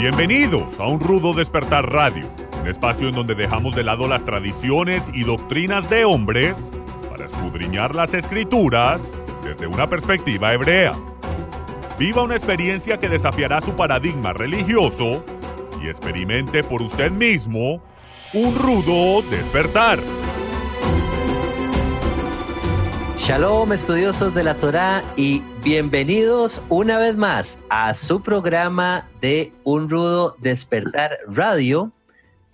Bienvenidos a un rudo despertar radio, un espacio en donde dejamos de lado las tradiciones y doctrinas de hombres para escudriñar las escrituras desde una perspectiva hebrea. Viva una experiencia que desafiará su paradigma religioso y experimente por usted mismo un rudo despertar. Shalom estudiosos de la Torá y bienvenidos una vez más a su programa de Un Rudo Despertar Radio.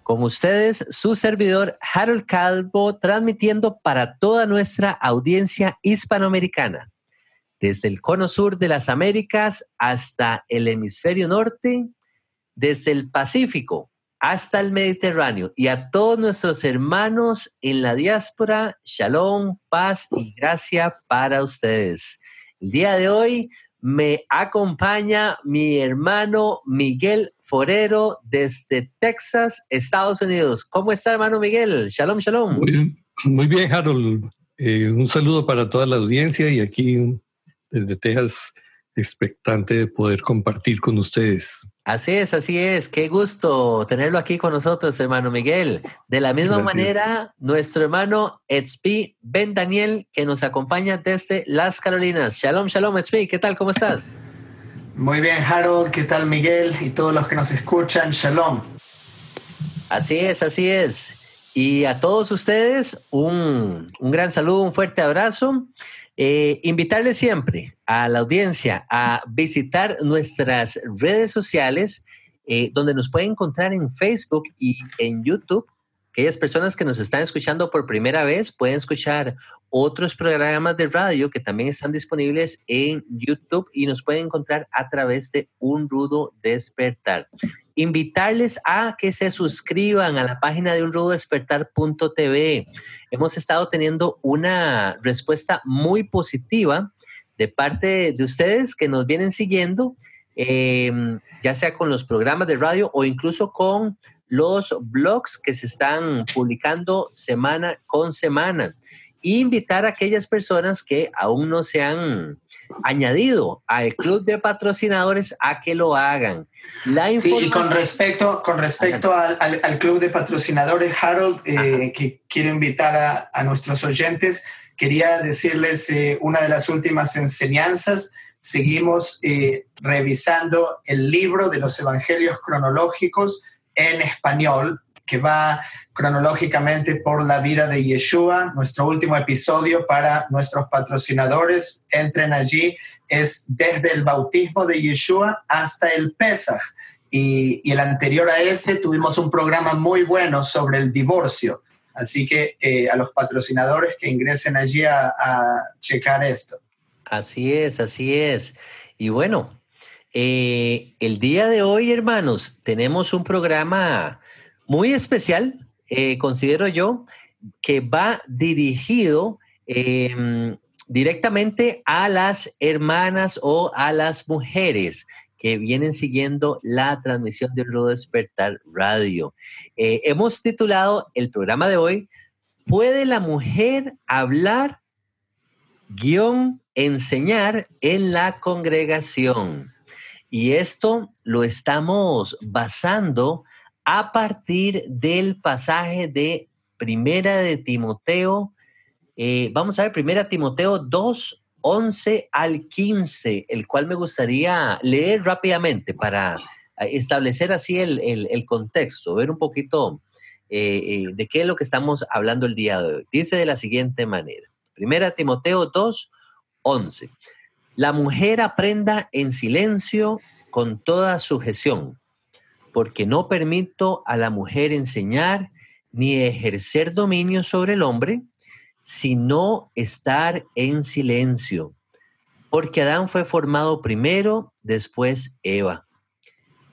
Con ustedes, su servidor Harold Calvo, transmitiendo para toda nuestra audiencia hispanoamericana, desde el cono sur de las Américas hasta el hemisferio norte, desde el Pacífico hasta el Mediterráneo y a todos nuestros hermanos en la diáspora, shalom, paz y gracia para ustedes. El día de hoy me acompaña mi hermano Miguel Forero desde Texas, Estados Unidos. ¿Cómo está, hermano Miguel? Shalom, shalom. Muy bien, Harold. Eh, un saludo para toda la audiencia y aquí desde Texas expectante de poder compartir con ustedes. Así es, así es. Qué gusto tenerlo aquí con nosotros, hermano Miguel. De la misma manera, nuestro hermano Etzpi Ben Daniel, que nos acompaña desde Las Carolinas. Shalom, shalom, Etzpi. ¿Qué tal? ¿Cómo estás? Muy bien, Harold. ¿Qué tal, Miguel? Y todos los que nos escuchan. Shalom. Así es, así es. Y a todos ustedes, un, un gran saludo, un fuerte abrazo. Eh, invitarles siempre a la audiencia a visitar nuestras redes sociales, eh, donde nos pueden encontrar en Facebook y en YouTube. Aquellas personas que nos están escuchando por primera vez pueden escuchar otros programas de radio que también están disponibles en YouTube y nos pueden encontrar a través de Un Rudo Despertar invitarles a que se suscriban a la página de unrudodespertar.tv. Hemos estado teniendo una respuesta muy positiva de parte de ustedes que nos vienen siguiendo, em, ya sea con los programas de radio o incluso con los blogs que se están publicando semana con semana invitar a aquellas personas que aún no se han añadido al club de patrocinadores a que lo hagan. sí, y con respecto, con respecto al, club de patrocinadores, Harold, eh, que quiero invitar a, nuestros oyentes, quería decirles eh, una de las últimas enseñanzas. Seguimos eh, revisando el libro de los evangelios cronológicos en español que va cronológicamente por la vida de Yeshua. Nuestro último episodio para nuestros patrocinadores, entren allí, es desde el bautismo de Yeshua hasta el Pesach. Y, el anterior a ese tuvimos un programa muy bueno sobre el divorcio. Así que eh, a los patrocinadores que ingresen allí a, checar esto. Así es, así es. Y bueno, eh, el día de hoy, hermanos, tenemos un programa muy especial, eh, considero yo, que va dirigido em, directamente a las hermanas o a las mujeres que vienen siguiendo la transmisión de Rudo Despertar Radio. Eh, hemos titulado el programa de hoy, ¿Puede la mujer hablar guion enseñar en la congregación? Y esto lo estamos basando a partir del pasaje de Primera de Timoteo. Eh, vamos a ver, Primera Timoteo 2, 11 al 15, el cual me gustaría leer rápidamente para eh, establecer así el, contexto, ver un poquito eh, de qué es lo que estamos hablando el día de hoy. Dice de la siguiente manera, Primera Timoteo 2, 11. La mujer aprenda en silencio con toda sujeción porque no permito a la mujer enseñar ni ejercer dominio sobre el hombre, sino estar en silencio. Porque Adán fue formado primero, después Eva.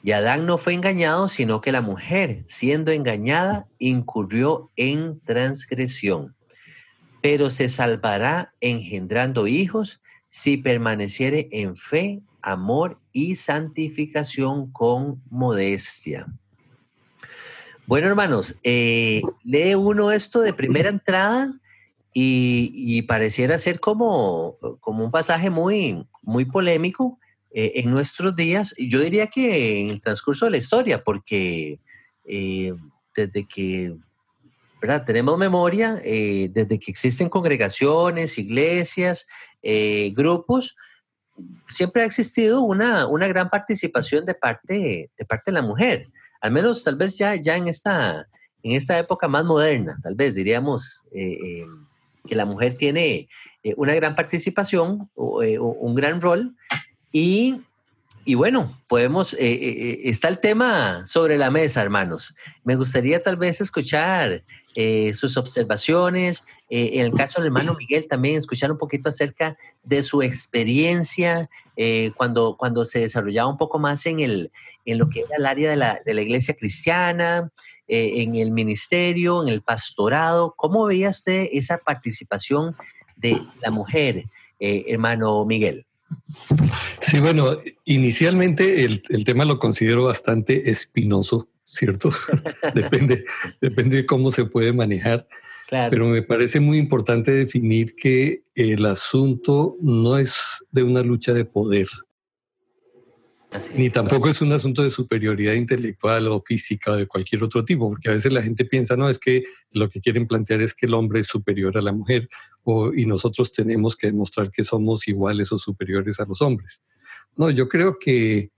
Y Adán no fue engañado, sino que la mujer, siendo engañada, incurrió en transgresión. Pero se salvará engendrando hijos si permaneciere en fe, amor y santificación con modestia. Bueno, hermanos, eh, lee uno esto de primera entrada y, pareciera ser como, como un pasaje muy, muy polémico, eh, en nuestros días, yo diría que en el transcurso de la historia, porque eh, desde que ¿verdad? tenemos memoria, desde que existen congregaciones, iglesias, grupos, siempre ha existido una, una gran participación de parte, de parte de la mujer, al menos tal vez ya, ya en, esta, en esta época más moderna, tal vez diríamos que la mujer tiene una gran participación, o, un gran rol, y, y bueno, podemos, eh, eh, eh, está el tema sobre la mesa, hermanos. Me gustaría tal vez escuchar sus observaciones, en el caso del hermano Miguel también escuchar un poquito acerca de su experiencia cuando, cuando se desarrollaba un poco más en, el, en lo que era el área de la, de la iglesia cristiana, en el ministerio, en el pastorado. ¿Cómo veía usted esa participación de la mujer, hermano Miguel? Sí, bueno, inicialmente el, tema lo considero bastante espinoso, ¿cierto? depende, depende de cómo se puede manejar. Pero me parece muy importante definir que el asunto no es de una lucha de poder, ni tampoco es un asunto de superioridad intelectual o física o de cualquier otro tipo, porque a veces la gente piensa, no, es que lo que quieren plantear es que el hombre es superior a la mujer o, y nosotros tenemos que demostrar que somos iguales o superiores a los hombres. No, yo creo que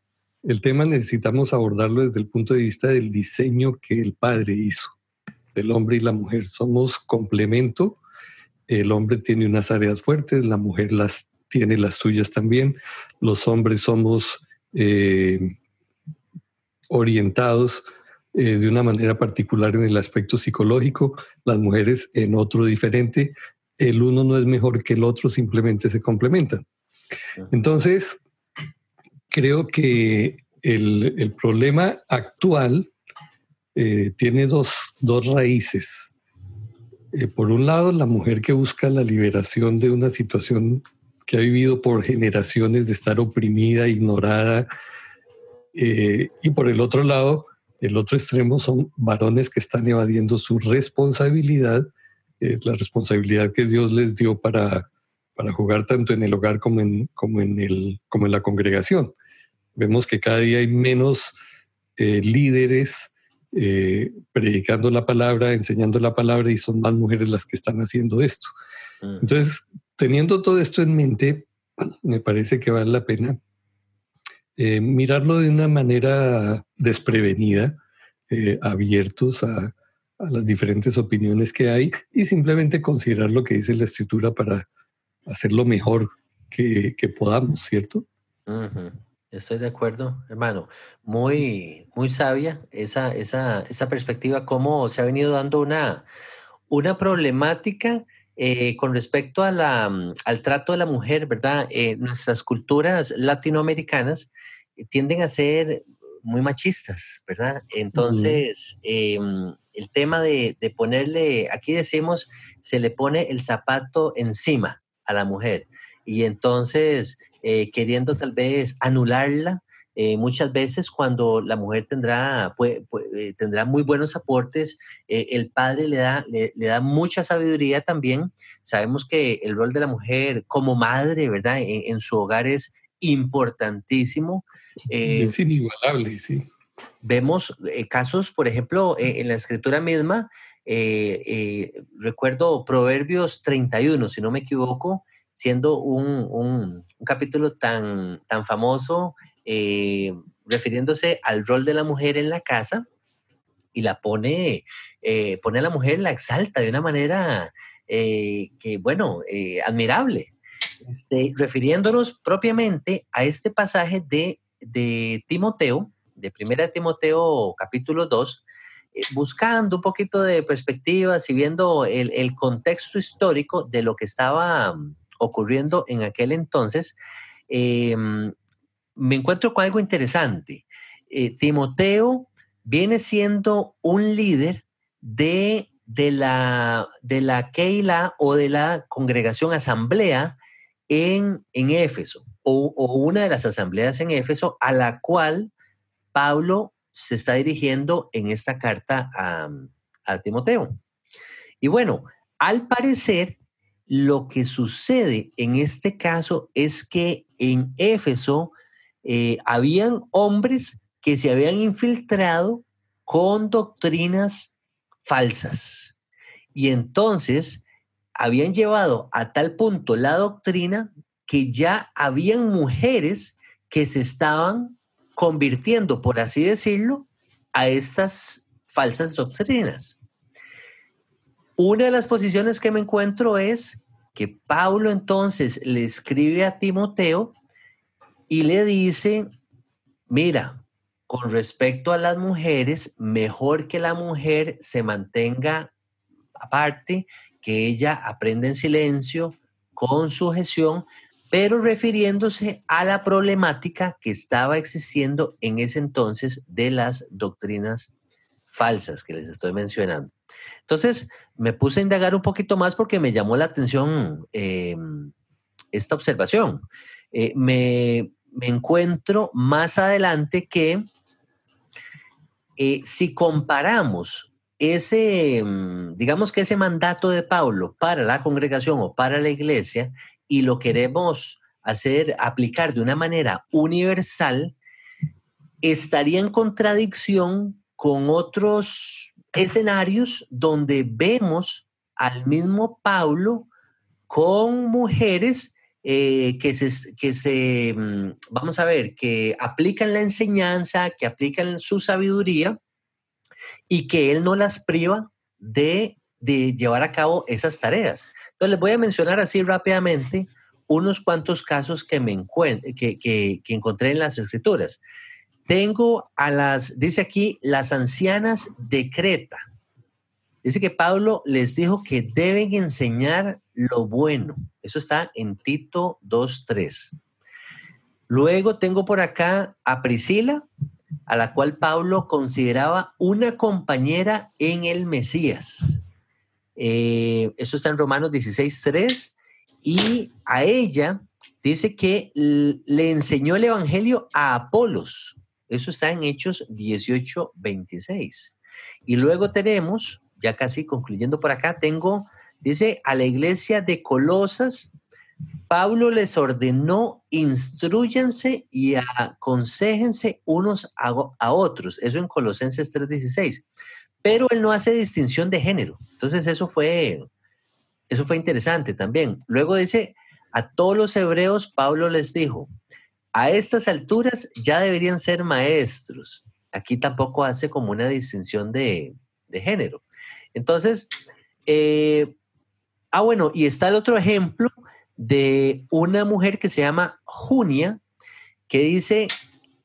el tema necesitamos abordarlo desde el punto de vista del diseño que el padre hizo del hombre y la mujer. Somos complemento. El hombre tiene unas áreas fuertes, la mujer las tiene las suyas también. Los hombres somos eh, orientados eh, de una manera particular en el aspecto psicológico, las mujeres en otro diferente. El uno no es mejor que el otro, simplemente se complementan. Entonces, creo que el, problema actual eh, tiene dos, dos raíces. por un lado, la mujer que busca la liberación de una situación que ha vivido por generaciones de estar oprimida, ignorada. Eh, y por el otro lado, el otro extremo son varones que están evadiendo su responsabilidad, eh, la responsabilidad que Dios les dio para, para jugar tanto en el hogar como en, como en, el, como en la congregación. Vemos que cada día hay menos eh, líderes predicando la palabra, enseñando la palabra y son más mujeres las que están haciendo esto. Mm. Entonces, teniendo todo esto en mente, me parece que vale la pena eh, mirarlo de una manera desprevenida, eh, abiertos a, las diferentes opiniones que hay y simplemente considerar lo que dice la escritura para hacer lo mejor que, podamos, ¿cierto? Estoy de acuerdo, hermano. Muy, muy sabia esa, esa, esa perspectiva, cómo se ha venido dando una, una problemática eh, con respecto a la, mm, al trato de la mujer, ¿verdad? Eh, nuestras culturas latinoamericanas eh, tienden a ser muy machistas, ¿verdad? Entonces, mm, el tema de, de, ponerle, aquí decimos, se le pone el zapato encima a la mujer y entonces queriendo tal vez anularla eh, muchas veces cuando la mujer tendrá, eh, tendrá muy buenos aportes, eh, el padre le da, le, da mucha sabiduría también. Sabemos que el rol de la mujer como madre, ¿verdad? En, su hogar es importantísimo. es inigualable, sí. Vemos casos, por ejemplo, en la escritura misma, recuerdo Proverbios 31, si no me equivoco, siendo un, un, un capítulo tan, tan famoso eh, refiriéndose al rol de la mujer en la casa y la pone, eh, pone a la mujer, la exalta de una manera eh, que, bueno, admirable. Este, refiriéndonos propiamente a este pasaje de, de Timoteo, de Primera Timoteo capítulo 2, buscando un poquito de perspectivas y viendo el, el, contexto histórico de lo que estaba mm, ocurriendo en aquel entonces, me encuentro con algo interesante. Eh, Timoteo viene siendo un líder de, de, la, de la Keila o de la congregación asamblea en, en Éfeso, o, una de las asambleas en Éfeso a la cual Pablo se está dirigiendo en esta carta a, a Timoteo. Y bueno, al parecer, lo que sucede en este caso es que en Éfeso eh, habían hombres que se habían infiltrado con doctrinas falsas. Y entonces habían llevado a tal punto la doctrina que ya habían mujeres que se estaban convirtiendo, por así decirlo, a estas falsas doctrinas. Una de las posiciones que me encuentro es que Pablo entonces le escribe a Timoteo y le dice, mira, con respecto a las mujeres, mejor que la mujer se mantenga aparte, que ella aprenda en silencio, con sujeción, pero refiriéndose a la problemática que estaba existiendo en ese entonces de las doctrinas falsas que les estoy mencionando. Entonces, me puse a indagar un poquito más porque me llamó la atención em, esta observación. Eh, me, me, encuentro más adelante que eh, si comparamos ese, em, digamos que ese mandato de Pablo para la congregación o para la iglesia y lo queremos hacer, aplicar de una manera universal, estaría en contradicción con otros escenarios donde vemos al mismo Pablo con mujeres eh, que, se, que se, mm, vamos a ver, que aplican la enseñanza, que aplican su sabiduría y que él no las priva de, de llevar a cabo esas tareas. Entonces les voy a mencionar así rápidamente unos cuantos casos que, me que, que, que encontré en las escrituras. Tengo a las, dice aquí, las ancianas de Creta. Dice que Pablo les dijo que deben enseñar lo bueno. Eso está en Tito 2.3. Luego tengo por acá a Priscila, a la cual Pablo consideraba una compañera en el Mesías. Eh, eso está en Romanos 16.3. Y a ella dice que le enseñó el Evangelio a Apolos. Eso está en Hechos 18, 26. Y luego tenemos, ya casi concluyendo por acá, tengo, dice, a la iglesia de Colosas, Pablo les ordenó, instruyanse y aconsejense unos a, otros. Eso en Colosenses 3:16. Pero él no hace distinción de género. Entonces eso fue, eso fue interesante también. Luego dice, a todos los hebreos Pablo les dijo, a estas alturas ya deberían ser maestros. Aquí tampoco hace como una distinción de, género. Entonces, eh, ah, bueno, y está el otro ejemplo de una mujer que se llama Junia, que dice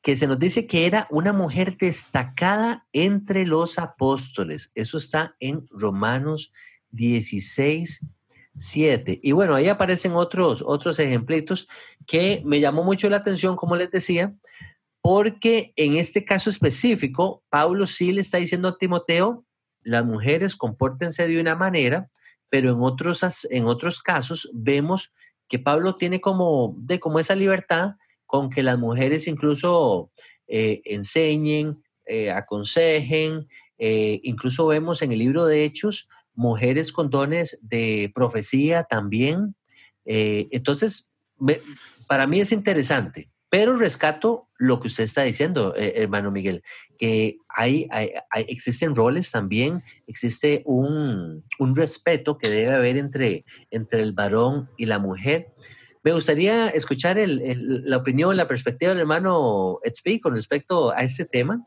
que se nos dice que era una mujer destacada entre los apóstoles. Eso está en Romanos 16, 7. Y bueno, ahí aparecen otros, otros ejemplitos que me llamó mucho la atención, como les decía, porque en este caso específico, Pablo sí le está diciendo a Timoteo, las mujeres compórtense de una manera, pero en otros, en otros casos vemos que Pablo tiene como, de, como esa libertad con que las mujeres incluso eh, enseñen, eh, aconsejen, eh, incluso vemos en el libro de Hechos mujeres con dones de profecía también. Entonces, para mí es interesante, pero rescato lo que usted está diciendo, eh, hermano Miguel, que hay, existen roles también, existe un, respeto que debe haber entre, entre el varón y la mujer. Me gustaría escuchar la opinión, la perspectiva del hermano Edsby con respecto a este tema.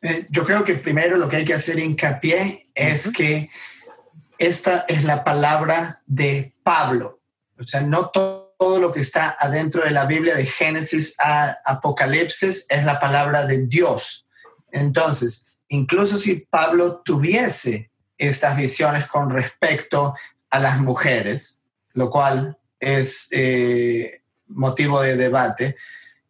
Eh, yo creo que primero lo que hay que hacer hincapié es que esta es la palabra de Pablo. O sea, no todo lo que está adentro de la Biblia de Génesis a Apocalipsis es la palabra de Dios. Entonces, incluso si Pablo tuviese estas visiones con respecto a las mujeres, lo cual es eh, motivo de debate,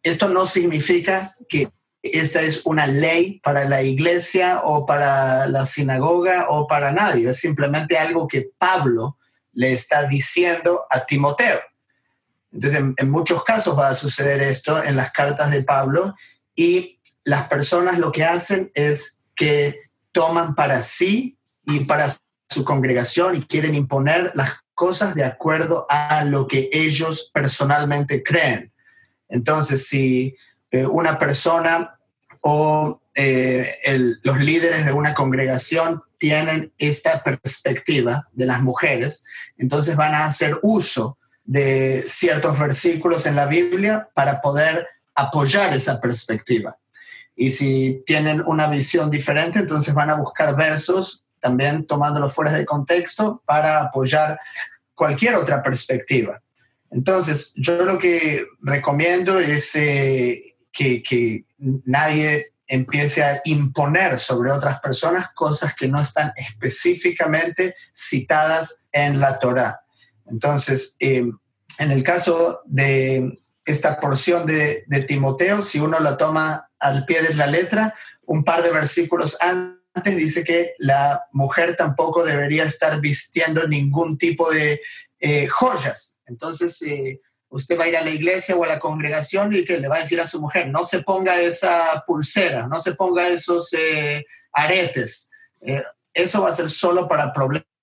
esto no significa que esta es una ley para la iglesia o para la sinagoga o para nadie. Es simplemente algo que Pablo le está diciendo a Timoteo. Entonces, en, muchos casos va a suceder esto en las cartas de Pablo y las personas lo que hacen es que toman para sí y para su congregación y quieren imponer las cosas de acuerdo a lo que ellos personalmente creen. Entonces, si eh, una persona o eh, los líderes de una congregación tienen esta perspectiva de las mujeres, entonces van a hacer uso de ciertos versículos en la Biblia para poder apoyar esa perspectiva. Y si tienen una visión diferente, entonces van a buscar versos, también tomándolos fuera de contexto, para apoyar cualquier otra perspectiva. Entonces, yo lo que recomiendo es eh, que, que nadie empiece a imponer sobre otras personas cosas que no están específicamente citadas en la Torah. Entonces, eh, en el caso de esta porción de, Timoteo, si uno la toma al pie de la letra, un par de versículos antes dice que la mujer tampoco debería estar vistiendo ningún tipo de eh, joyas. Entonces, eh, usted va a ir a la iglesia o a la congregación y que le va a decir a su mujer, no se ponga esa pulsera, no se ponga esos aretes. eso va a ser solo para problemas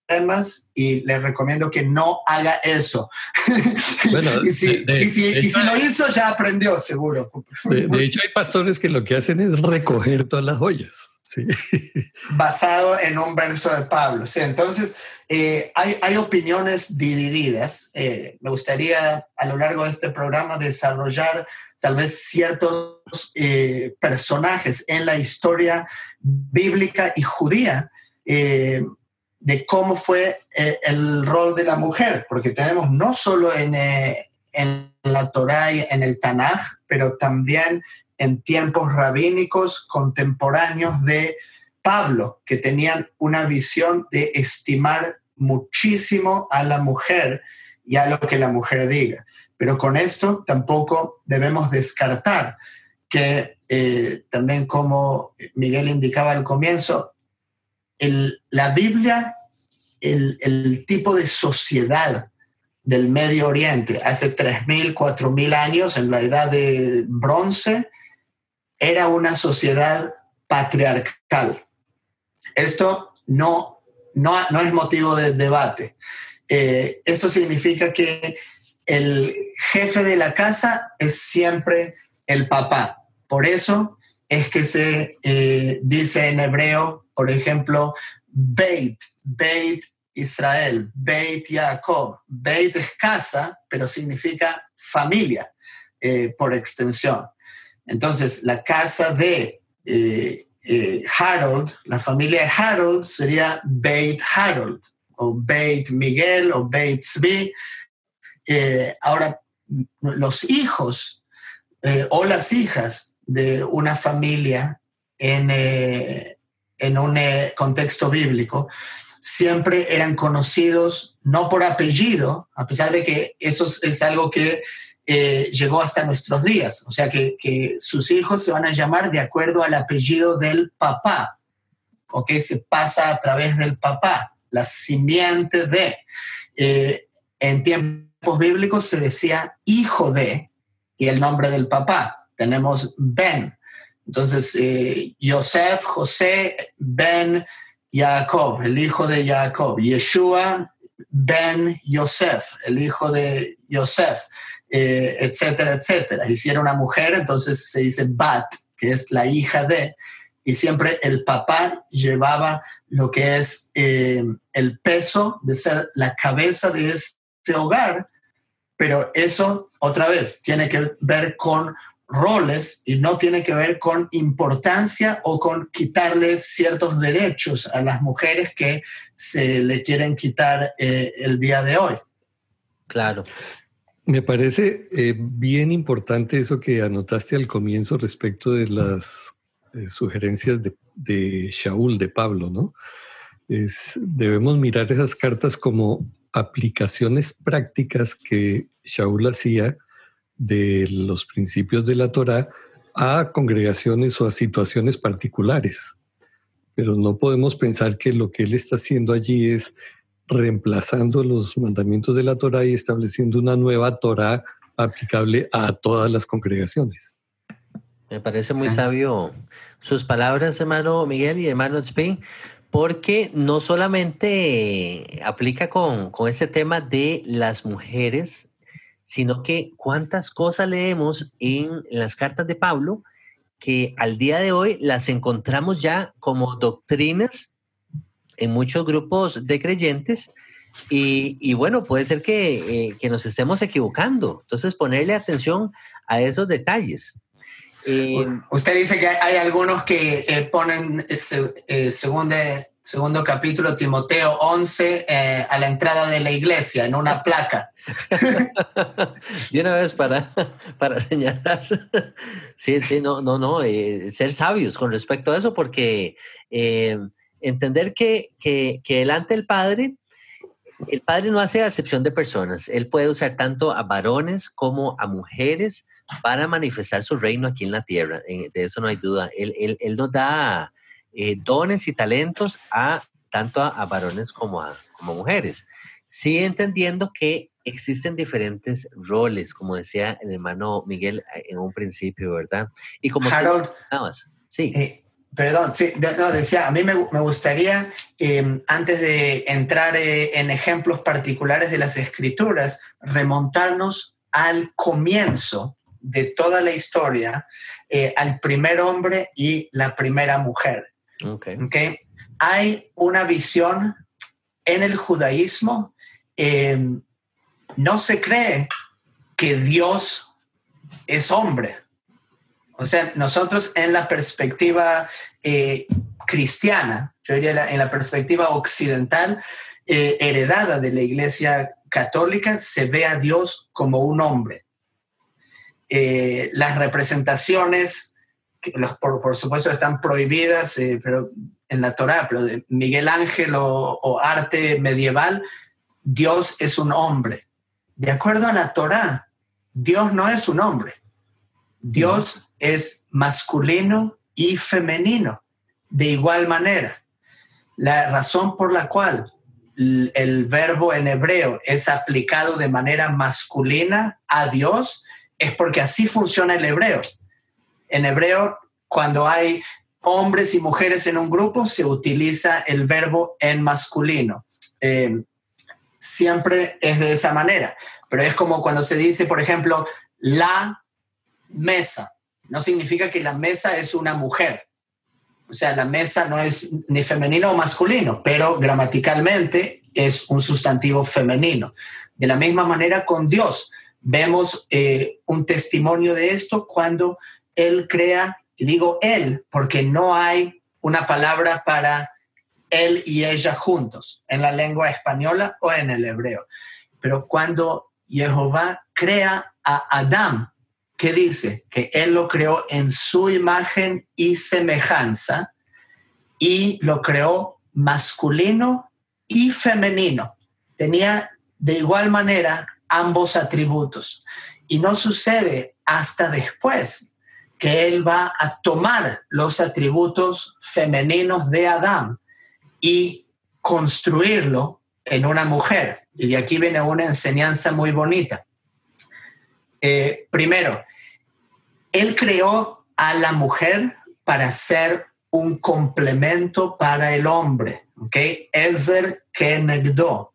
y le recomiendo que no haga eso. y, si, lo hizo, ya aprendió, seguro. De, hecho, hay pastores que lo que hacen es recoger todas las joyas. Basado en un verso de Pablo. Sí, entonces, eh, hay, hay, opiniones divididas. Eh, me gustaría a lo largo de este programa desarrollar tal vez ciertos eh, personajes en la historia bíblica y judía de cómo fue eh, el rol de la mujer, porque tenemos no solo en, eh, en la Torá y en el Tanaj, pero también en tiempos rabínicos contemporáneos de Pablo, que tenían una visión de estimar muchísimo a la mujer y a lo que la mujer diga. Pero con esto tampoco debemos descartar que eh, también como Miguel indicaba al comienzo, la Biblia, el, tipo de sociedad del Medio Oriente hace 3.000, 4.000 años, en la edad de bronce, era una sociedad patriarcal. Esto no, no, es motivo de debate. Eh, esto significa que el jefe de la casa es siempre el papá. Por eso es que se eh, dice en hebreo por ejemplo, Beit, Beit Israel, Beit Jacob. Beit es casa, pero significa familia eh, por extensión. Entonces, la casa de eh, eh, Harold, la familia de Harold sería Beit Harold, o Beit Miguel, o Beit Zvi. ahora, los hijos o las hijas de una familia en, en un eh, contexto bíblico, siempre eran conocidos no por apellido, a pesar de que eso es algo que eh, llegó hasta nuestros días. O sea, que, sus hijos se van a llamar de acuerdo al apellido del papá, o que se pasa a través del papá, la simiente de. Eh, en tiempos bíblicos se decía hijo de y el nombre del papá. Tenemos Ben, entonces, eh, Yosef, José, Ben Jacob, el hijo de Jacob. Yeshua, Ben Yosef, el hijo de Yosef, eh, etcétera, etcétera. Y si una mujer, entonces se dice Bat, que es la hija de, y siempre el papá llevaba lo que es eh, el peso de ser la cabeza de ese hogar, pero eso, otra vez, tiene que ver con roles y no tiene que ver con importancia o con quitarle ciertos derechos a las mujeres que se le quieren quitar eh, el día de hoy. Claro. Me parece eh, bien importante eso que anotaste al comienzo respecto de las eh, sugerencias de, de, Shaul, de Pablo, ¿no? Es, debemos mirar esas cartas como aplicaciones prácticas que Shaul hacía de los principios de la Torah a congregaciones o a situaciones particulares. Pero no podemos pensar que lo que él está haciendo allí es reemplazando los mandamientos de la Torah y estableciendo una nueva Torah aplicable a todas las congregaciones. Me parece muy sabio sus palabras, hermano Miguel y hermano Tzpi, porque no solamente aplica con, con ese tema de las mujeres sino que cuántas cosas leemos en, las cartas de Pablo que al día de hoy las encontramos ya como doctrinas en muchos grupos de creyentes y, bueno, puede ser que, eh, que, nos estemos equivocando. Entonces, ponerle atención a esos detalles. Eh, Usted dice que hay algunos que eh, ponen eh, segundo, segundo capítulo Timoteo 11 a la entrada de la iglesia en una placa. y una vez para, para señalar, sí, sí, no, no, no, ser sabios con respecto a eso, porque entender que, que, que delante del Padre, el Padre no hace acepción de personas, Él puede usar tanto a varones como a mujeres, para manifestar su reino aquí en la tierra. Eh, de eso no hay duda. Él, él, nos da eh, dones y talentos a tanto a, varones como a como mujeres. Sí entendiendo que existen diferentes roles, como decía el hermano Miguel eh, en un principio, ¿verdad? Y como Harold, sí. perdón, sí, no, decía, a mí me, me gustaría, em, antes de entrar en ejemplos particulares de las escrituras, remontarnos al comienzo de toda la historia eh, al primer hombre y la primera mujer. Okay. Hay una visión en el judaísmo, eh, no se cree que Dios es hombre. O sea, nosotros en la perspectiva eh, cristiana, yo diría en la perspectiva occidental, heredada de la Iglesia católica, se ve a Dios como un hombre. Eh, las representaciones, por, supuesto están prohibidas eh, pero en la Torá, pero de Miguel Ángel o, arte medieval, Dios es un hombre. De acuerdo a la Torá, Dios no es un hombre. Dios es masculino y femenino, de igual manera. La razón por la cual el verbo en hebreo es aplicado de manera masculina a Dios es porque así funciona el hebreo. En hebreo, cuando hay hombres y mujeres en un grupo, se utiliza el verbo en masculino. Eh, siempre es de esa manera, pero es como cuando se dice, por ejemplo, la mesa. No significa que la mesa es una mujer. O sea, la mesa no es ni femenino o masculino, pero gramaticalmente es un sustantivo femenino. De la misma manera con Dios Vemos eh, un testimonio de esto cuando él crea, y digo él, porque no hay una palabra para él y ella juntos en la lengua española o en el hebreo. Pero cuando Jehová crea a Adán, ¿qué dice? Que él lo creó en su imagen y semejanza y lo creó masculino y femenino. Tenía de igual manera ambos atributos. Y no sucede hasta después que él va a tomar los atributos femeninos de Adán y construirlo en una mujer. Y de aquí viene una enseñanza muy bonita. Eh, primero, él creó a la mujer para ser un complemento para el hombre. ¿ok? Ezer Kenegdo.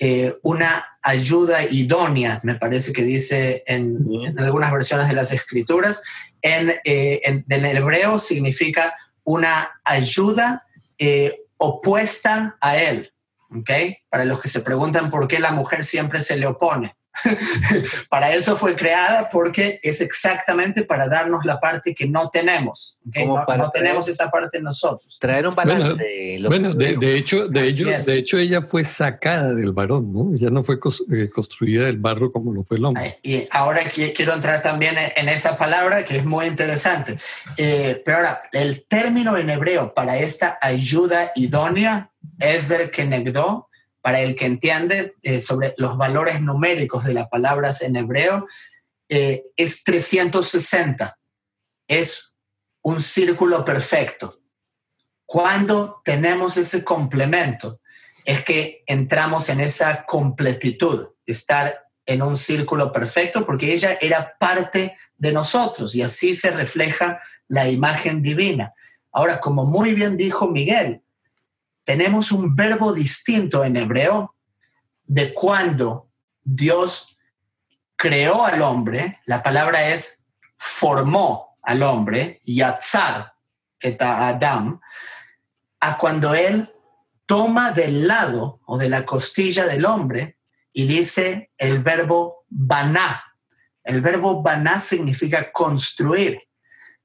Eh, una ayuda idónea, me parece que dice en, algunas versiones de las escrituras. En, eh, en, hebreo significa una ayuda eh, opuesta a él. ¿okay? Para los que se preguntan por qué la mujer siempre se le opone. para eso fue creada porque es exactamente para darnos la parte que no tenemos. No, tenemos esa parte nosotros. Traer un balance. Bueno, de, hecho, de, ello, de hecho ella fue sacada del varón, ¿no? Ya no fue eh, construida del barro como lo fue el hombre. Y ahora quiero entrar también en esa palabra que es muy interesante. Eh, pero ahora, el término en hebreo para esta ayuda idónea es el kenegdo, para el que entiende eh, sobre los valores numéricos de las palabras en hebreo, eh, es 360. Es un círculo perfecto. Cuando tenemos ese complemento, es que entramos en esa completitud, estar en un círculo perfecto, porque ella era parte de nosotros y así se refleja la imagen divina. Ahora, como muy bien dijo Miguel, tenemos un verbo distinto en hebreo de cuando Dios creó al hombre, la palabra es formó al hombre, yatzar, eta Adam, a cuando él toma del lado o de la costilla del hombre y dice el verbo baná. El verbo baná significa construir.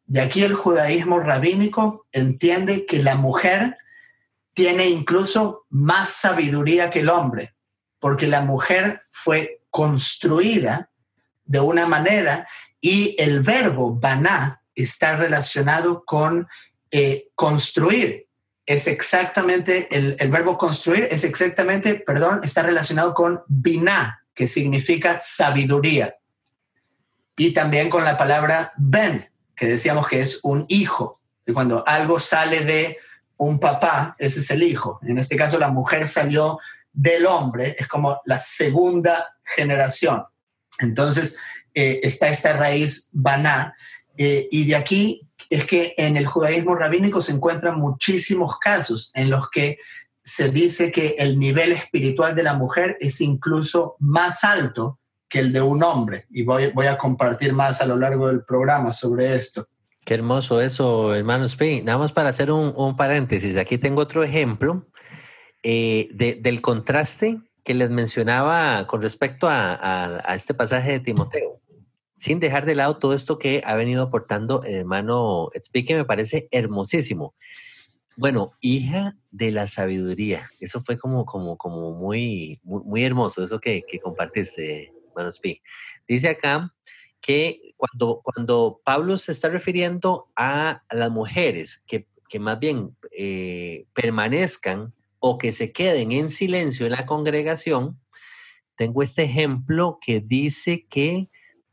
De aquí el judaísmo rabínico entiende que la mujer tiene incluso más sabiduría que el hombre, porque la mujer fue construida de una manera y el verbo baná está relacionado con eh, construir. Es exactamente, el, el, verbo construir es exactamente, perdón, está relacionado con biná, que significa sabiduría. Y también con la palabra ben, que decíamos que es un hijo. Y cuando algo sale de un papá, ese es el hijo. En este caso, la mujer salió del hombre, es como la segunda generación. Entonces, eh, está esta raíz baná, eh, y de aquí es que en el judaísmo rabínico se encuentran muchísimos casos en los que se dice que el nivel espiritual de la mujer es incluso más alto que el de un hombre. Y voy, voy a compartir más a lo largo del programa sobre esto. Qué hermoso eso, hermano Spring. Nada más para hacer un, un paréntesis. Aquí tengo otro ejemplo eh, del contraste que les mencionaba con respecto a, a, este pasaje de Timoteo, sin dejar de lado todo esto que ha venido aportando el hermano Speak, que me parece hermosísimo. Bueno, hija de la sabiduría, eso fue como, como, como muy, muy, hermoso, eso que, que compartiste, hermano Speak. Dice acá que cuando, cuando Pablo se está refiriendo a las mujeres que, que más bien eh, permanezcan o que se queden en silencio en la congregación, tengo este ejemplo que dice que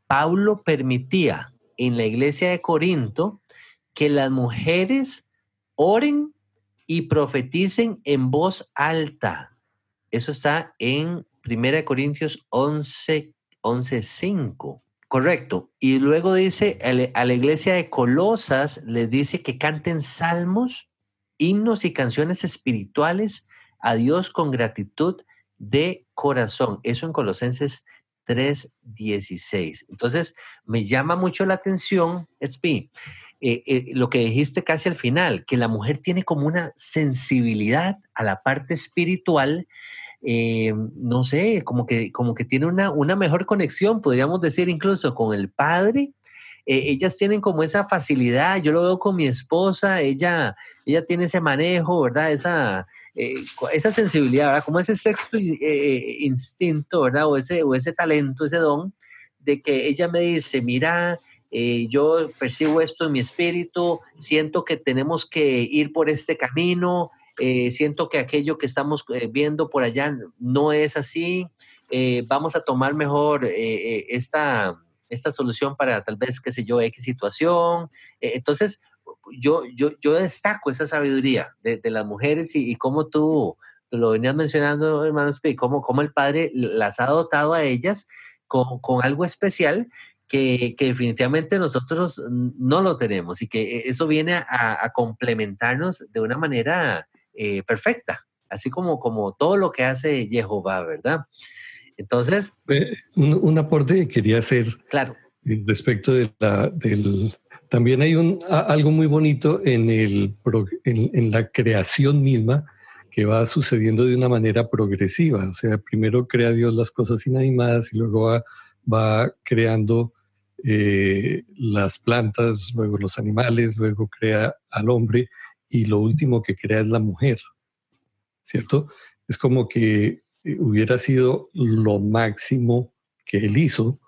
Pablo permitía en la iglesia de Corinto que las mujeres oren y profeticen en voz alta. Eso está en 1 Corintios 11, 11, 5. Correcto. Y luego dice a la iglesia de Colosas, les dice que canten salmos himnos y canciones espirituales a Dios con gratitud de corazón. Eso en Colosenses 3:16. Entonces, me llama mucho la atención, XP, eh, eh, lo que dijiste casi al final, que la mujer tiene como una sensibilidad a la parte espiritual, eh, no sé, como que, como que tiene una, una mejor conexión, podríamos decir incluso con el Padre eh, ellas tienen como esa facilidad, yo lo veo con mi esposa, ella, ella tiene ese manejo, ¿verdad? Esa, eh, esa sensibilidad, ¿verdad? Como ese sexto instinto, ¿verdad? O ese, o ese talento, ese don, de que ella me dice, mira, yo percibo esto en mi espíritu, siento que tenemos que ir por este camino, siento que aquello que estamos viendo por allá no es así, vamos a tomar mejor esta esta solución para tal vez, qué sé yo, X situación. Eh, entonces, yo, yo, yo destaco esa sabiduría de, las mujeres y, cómo tú, lo venías mencionando, hermano Speak, cómo, cómo el padre las ha dotado a ellas con, con algo especial que, que, definitivamente nosotros no lo tenemos y que eso viene a, complementarnos de una manera eh, perfecta, así como, como todo lo que hace Jehová, ¿verdad? Entonces... un, aporte que quería hacer. Claro. Respecto de la, del... También hay un, algo muy bonito en, el, en, la creación misma que va sucediendo de una manera progresiva. O sea, primero crea Dios las cosas inanimadas y luego va, va creando eh, las plantas, luego los animales, luego crea al hombre y lo último que crea es la mujer. ¿Cierto? Es como que eh, hubiera sido lo máximo que él hizo,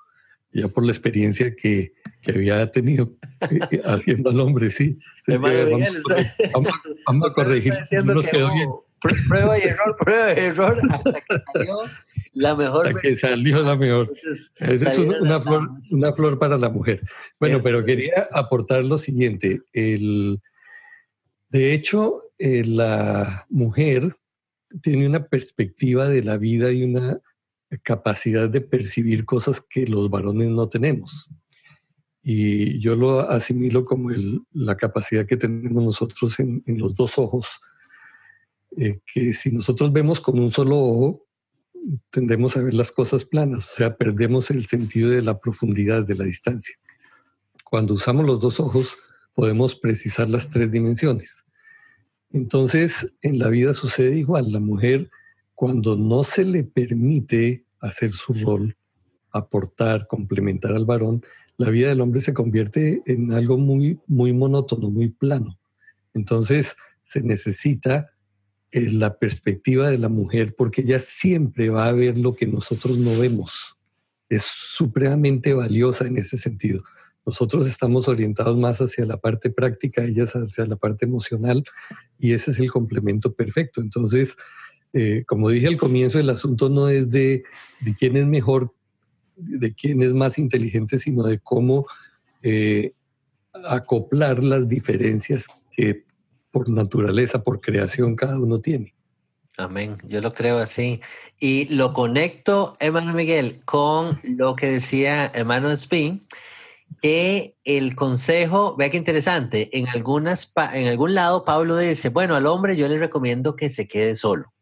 ya por la experiencia que, que había tenido eh, eh, haciendo al hombre, sí. vamos, a corregir. Prueba y error, prueba y error, hasta que salió la mejor. Hasta que salió la mejor. Esa es una, flor, una flor para la mujer. Bueno, pero quería aportar lo siguiente. El, de hecho, la mujer tiene una perspectiva de la vida y una capacidad de percibir cosas que los varones no tenemos. Y yo lo asimilo como la capacidad que tenemos nosotros en, los dos ojos, eh, que si nosotros vemos con un solo ojo, tendemos a ver las cosas planas, o sea, perdemos el sentido de la profundidad de la distancia. Cuando usamos los dos ojos, podemos precisar las tres dimensiones. Entonces, en la vida sucede igual. La mujer, cuando no se le permite hacer su rol, aportar, complementar al varón, la vida del hombre se convierte en algo muy, muy monótono, muy plano. Entonces, se necesita eh, la perspectiva de la mujer porque ella siempre va a ver lo que nosotros no vemos. Es supremamente valiosa en ese sentido. Nosotros estamos orientados más hacia la parte práctica, ellas hacia la parte emocional, y ese es el complemento perfecto. Entonces, eh, como dije al comienzo, el asunto no es de, quién es mejor, de quién es más inteligente, sino de cómo eh, acoplar las diferencias que por naturaleza, por creación, cada uno tiene. Amén, yo lo creo así. Y lo conecto, hermano Miguel, con lo que decía hermano Spin, que el consejo, vea qué interesante, en, algunas, en algún lado Pablo dice, bueno, al hombre yo le recomiendo que se quede solo.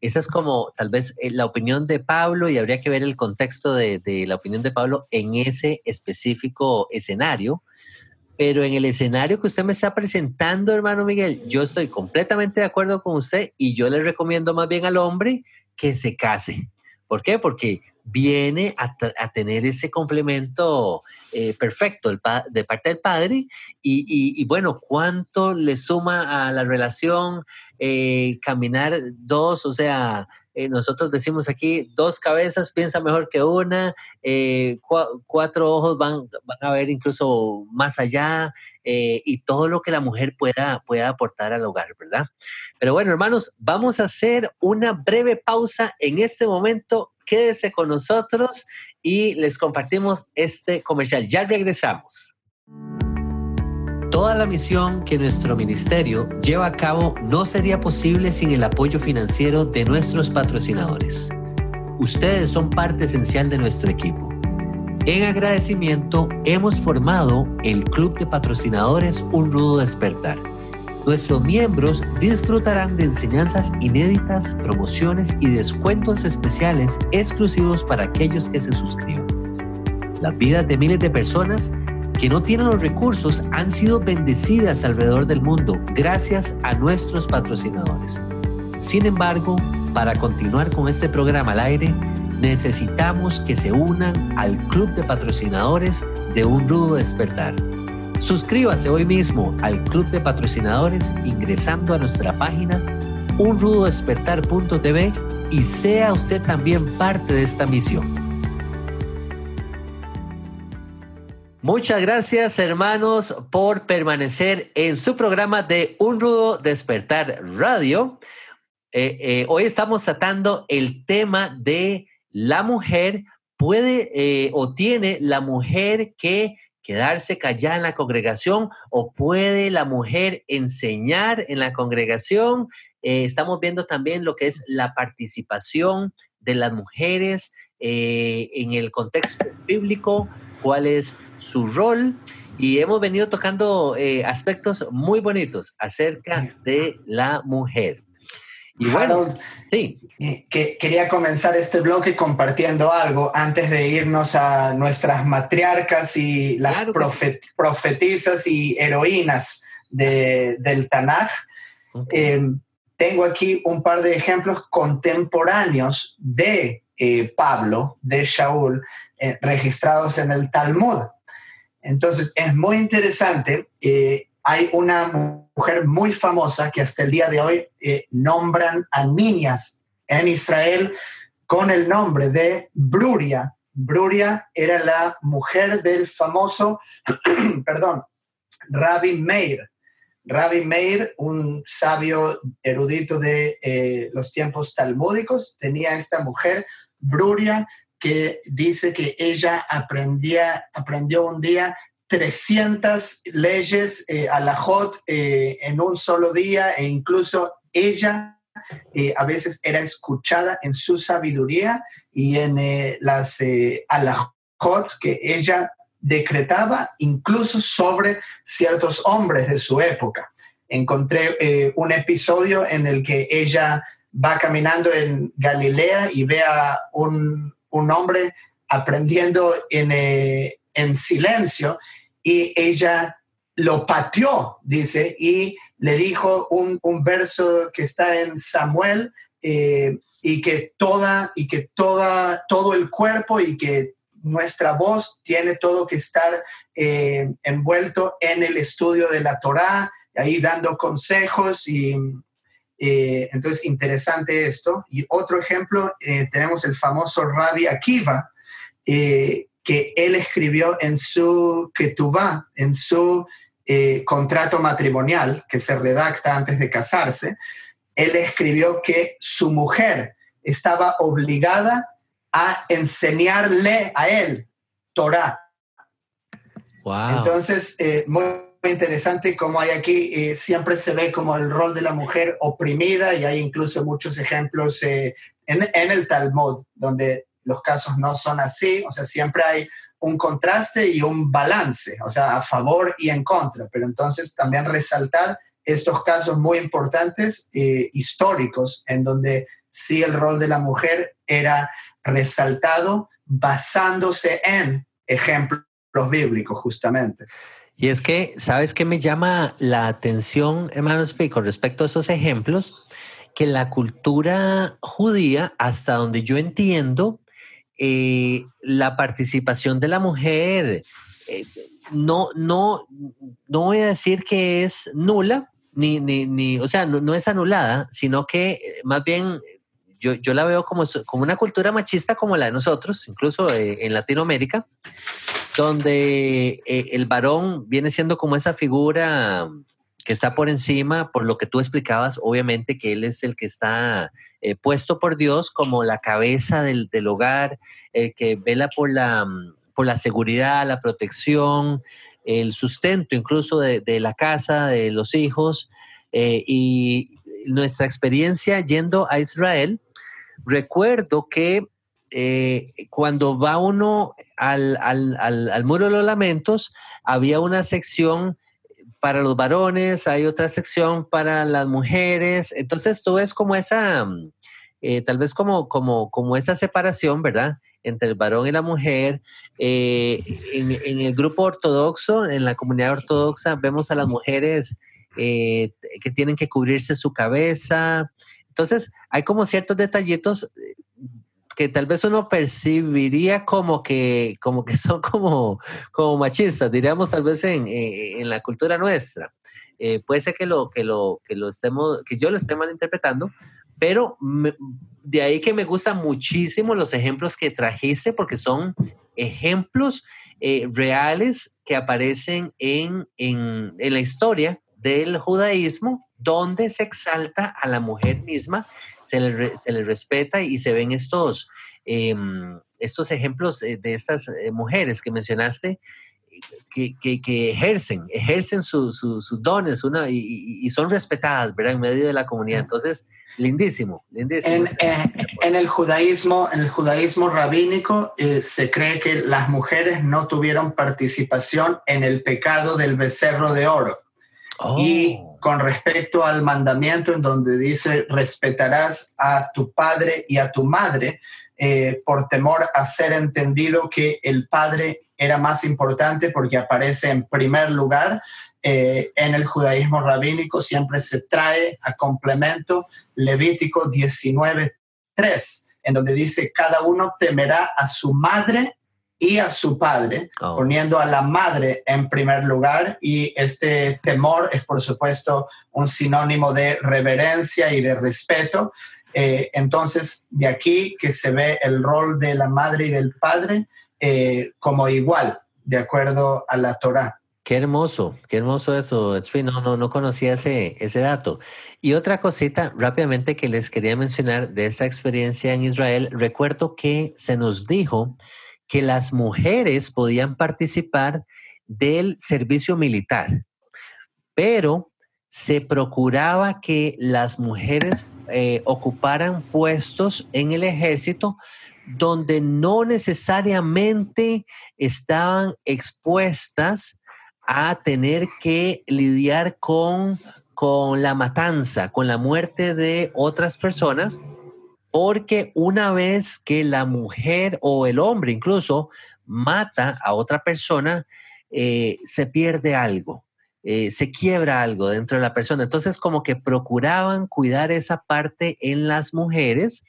Esa es como tal vez eh, la opinión de Pablo y habría que ver el contexto de, de la opinión de Pablo en ese específico escenario. Pero en el escenario que usted me está presentando, hermano Miguel, yo estoy completamente de acuerdo con usted y yo le recomiendo más bien al hombre que se case. ¿Por qué? Porque viene a, tener ese complemento eh, perfecto de parte del padre y, bueno, cuánto le suma a la relación eh, caminar dos, o sea, eh, nosotros decimos aquí, dos cabezas piensa mejor que una, cuatro ojos van, van, a ver incluso más allá y todo lo que la mujer pueda, pueda aportar al hogar, ¿verdad? Pero bueno, hermanos, vamos a hacer una breve pausa en este momento Quédese con nosotros y les compartimos este comercial. Ya regresamos. Toda la misión que nuestro ministerio lleva a cabo no sería posible sin el apoyo financiero de nuestros patrocinadores. Ustedes son parte esencial de nuestro equipo. En agradecimiento, hemos formado el Club de Patrocinadores Un Rudo Despertar Nuestros miembros disfrutarán de enseñanzas inéditas, promociones y descuentos especiales exclusivos para aquellos que se suscriban. Las vidas de miles de personas que no tienen los recursos han sido bendecidas alrededor del mundo gracias a nuestros patrocinadores. Sin embargo, para continuar con este programa al aire, necesitamos que se unan al club de patrocinadores de Un Rudo Despertar. Suscríbase hoy mismo al Club de Patrocinadores ingresando a nuestra página unrudodespertar.tv y sea usted también parte de esta misión. Muchas gracias hermanos por permanecer en su programa de Un Rudo Despertar Radio. Eh, eh, hoy estamos tratando el tema de la mujer puede eh, o tiene la mujer que quedarse callada en la congregación o puede la mujer enseñar en la congregación. Eh, estamos viendo también lo que es la participación de las mujeres eh, en el contexto bíblico, cuál es su rol. Y hemos venido tocando eh, aspectos muy bonitos acerca de la mujer. Y bueno, sí. Eh, que quería comenzar este bloque compartiendo algo antes de irnos a nuestras matriarcas y las profetizas y heroínas del Tanaj. Eh, tengo aquí un par de ejemplos contemporáneos de eh, Pablo, de Shaul, registrados en el Talmud. Entonces, es muy interesante. Hay una mujer muy famosa que hasta el día de hoy eh, nombran a niñas en Israel con el nombre de Bruria. Bruria era la mujer del famoso, perdón, Rabbi Meir. Rabbi Meir, un sabio erudito de eh, los tiempos talmúdicos, tenía esta mujer, Bruria, que dice que ella aprendía, aprendió un día 300 leyes eh, a la HOT eh, en un solo día e incluso ella eh, a veces era escuchada en su sabiduría y en las alajot que ella decretaba incluso sobre ciertos hombres de su época. Encontré un episodio en el que ella va caminando en Galilea y ve a un, un hombre aprendiendo en, en silencio y ella lo pateó, dice, y le dijo un, un verso que está en Samuel eh, y que toda y que toda todo el cuerpo y que nuestra voz tiene todo que estar eh, envuelto en el estudio de la Torá, ahí dando consejos y eh, entonces interesante esto. Y otro ejemplo, tenemos el famoso Rabbi Akiva, que él escribió en su Ketubá, en su contrato matrimonial que se redacta antes de casarse, él escribió que su mujer estaba obligada a enseñarle a él Torah. Entonces, eh, muy interesante como hay aquí, eh, siempre se ve como el rol de la mujer oprimida y hay incluso muchos ejemplos eh, en, en, el Talmud donde los casos no son así, o sea, siempre hay un contraste y un balance, o sea, a favor y en contra, pero entonces también resaltar estos casos muy importantes eh, históricos en donde sí el rol de la mujer era resaltado basándose en ejemplos bíblicos justamente. Y es que, ¿sabes qué me llama la atención, hermanos, con respecto a esos ejemplos? Que la cultura judía, hasta donde yo entiendo, eh, la participación de la mujer, eh, no, no, no voy a decir que es nula, ni, ni, ni o sea, no, es anulada, sino que eh, más bien yo, yo la veo como, como una cultura machista como la de nosotros, incluso en Latinoamérica, donde el varón viene siendo como esa figura que está por encima, por lo que tú explicabas, obviamente que él es el que está puesto por Dios como la cabeza del, del hogar, que vela por la, por la seguridad, la protección, el sustento incluso de, la casa, de los hijos. Eh, y nuestra experiencia yendo a Israel, recuerdo que eh, cuando va uno al, al, Muro de los Lamentos, había una sección para los varones, hay otra sección para las mujeres. Entonces, todo es como esa, eh, tal vez como, como, como esa separación, ¿verdad? Entre el varón y la mujer. Eh, en, el grupo ortodoxo, en la comunidad ortodoxa, vemos a las mujeres eh, que tienen que cubrirse su cabeza. Entonces, hay como ciertos detallitos que tal vez uno percibiría como que, como que son como, como machistas, diríamos tal vez en, en la cultura nuestra. puede ser que lo, que lo, que lo estemos, que yo lo esté malinterpretando, pero de ahí que me gustan muchísimo los ejemplos que trajiste porque son ejemplos eh, reales que aparecen en, en, en, la historia del judaísmo donde se exalta a la mujer misma, se le, se le respeta y se ven estos, em, estos ejemplos de estas eh, mujeres que mencionaste que, ejercen, ejercen sus dones una, y, son respetadas, ¿verdad? En medio de la comunidad. Entonces, lindísimo, lindísimo. En, el judaísmo, en el judaísmo rabínico, eh, se cree que las mujeres no tuvieron participación en el pecado del becerro de oro. Y oh. Con respecto al mandamiento en donde dice respetarás a tu padre y a tu madre, eh, por temor a ser entendido que el padre era más importante porque aparece en primer lugar. Eh, en el judaísmo rabínico siempre se trae a complemento Levítico 19.3, en donde dice, cada uno temerá a su madre y a su padre, oh. poniendo a la madre en primer lugar. Y este temor es, por supuesto, un sinónimo de reverencia y de respeto. Eh, entonces, de aquí que se ve el rol de la madre y del padre eh, como igual, de acuerdo a la Torah. Qué hermoso, qué hermoso eso, No, no, no conocía ese, ese dato. Y otra cosita rápidamente que les quería mencionar de esta experiencia en Israel, recuerdo que se nos dijo que las mujeres podían participar del servicio militar, pero se procuraba que las mujeres eh, ocuparan puestos en el ejército donde no necesariamente estaban expuestas a tener que lidiar con con la matanza, con la muerte de otras personas, porque una vez que la mujer o el hombre incluso mata a otra persona, eh, se pierde algo, eh, se quiebra algo dentro de la persona. Entonces, como que procuraban cuidar esa parte en las mujeres,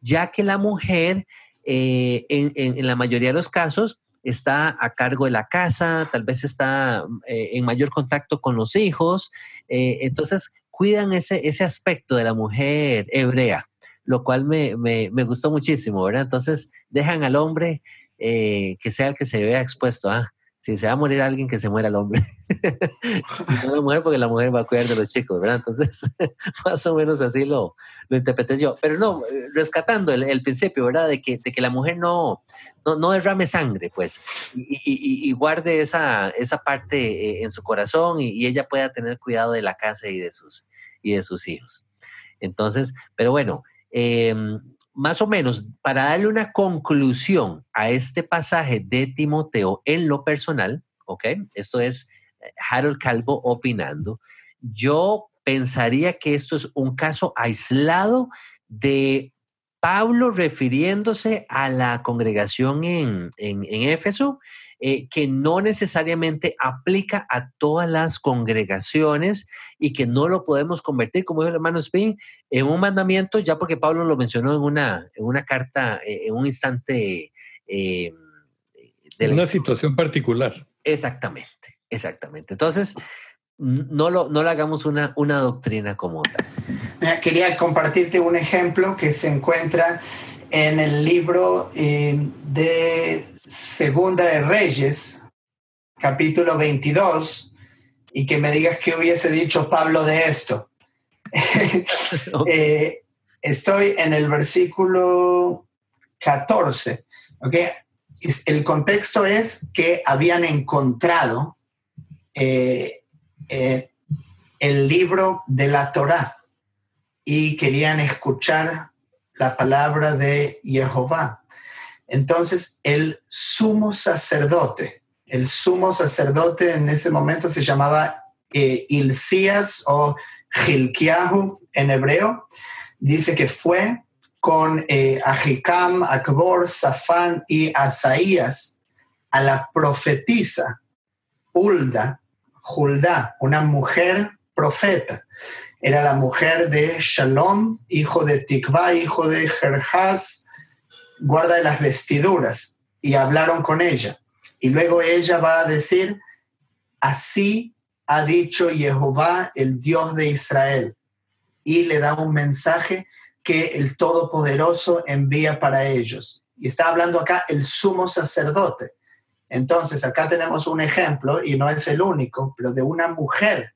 ya que la mujer, eh, en, la mayoría de los casos, está a cargo de la casa, tal vez está en mayor contacto con los hijos. entonces, cuidan ese, ese aspecto de la mujer hebrea lo cual me, gustó muchísimo, ¿verdad? Entonces dejan al hombre eh, que sea el que se vea expuesto. Ah, si se va a morir alguien, que se muera el hombre. no la mujer, porque la mujer va a cuidar de los chicos, ¿verdad? Entonces, más o menos así lo, lo interpreté yo. Pero no, rescatando el, principio, ¿verdad? De que, de que la mujer no, no, derrame sangre, pues, y, guarde esa, esa parte eh, en su corazón y, ella pueda tener cuidado de la casa y de sus, y de sus hijos. Entonces, pero bueno, Em, más o menos, para darle una conclusión a este pasaje de Timoteo en lo personal, ¿ok? Esto es eh, Harold Calvo opinando. Yo pensaría que esto es un caso aislado de Pablo refiriéndose a la congregación en, en, en Éfeso eh, que no necesariamente aplica a todas las congregaciones y que no lo podemos convertir, como dijo el hermano Spin, en un mandamiento, ya porque Pablo lo mencionó en una, en una carta, eh, en un instante. Eh, de una situación particular. Exactamente, exactamente. Entonces, no lo, no lo hagamos una, una doctrina como tal. Quería compartirte un ejemplo que se encuentra en el libro de Segunda de Reyes, capítulo 22, y que me digas qué hubiese dicho Pablo de esto. Eh, estoy en el versículo 14. ¿okay? El contexto es que habían encontrado eh, eh, el libro de la Torá y querían escuchar la palabra de Jehová. Entonces, el sumo sacerdote, el sumo sacerdote en ese momento se llamaba eh, Ilcías o Gilkiahu en hebreo, dice que fue con eh, Ahikam, Akbor, Safán y Asaías a la profetisa Hulda, una mujer profeta. Era la mujer de Shalom, hijo de Tikva, hijo de Jerhaz, guarda las vestiduras, y hablaron con ella. Y luego ella va a decir, así ha dicho Jehová, el Dios de Israel. Y le da un mensaje que el Todopoderoso envía para ellos. Y está hablando acá el sumo sacerdote. Entonces, acá tenemos un ejemplo, y no es el único, pero de una mujer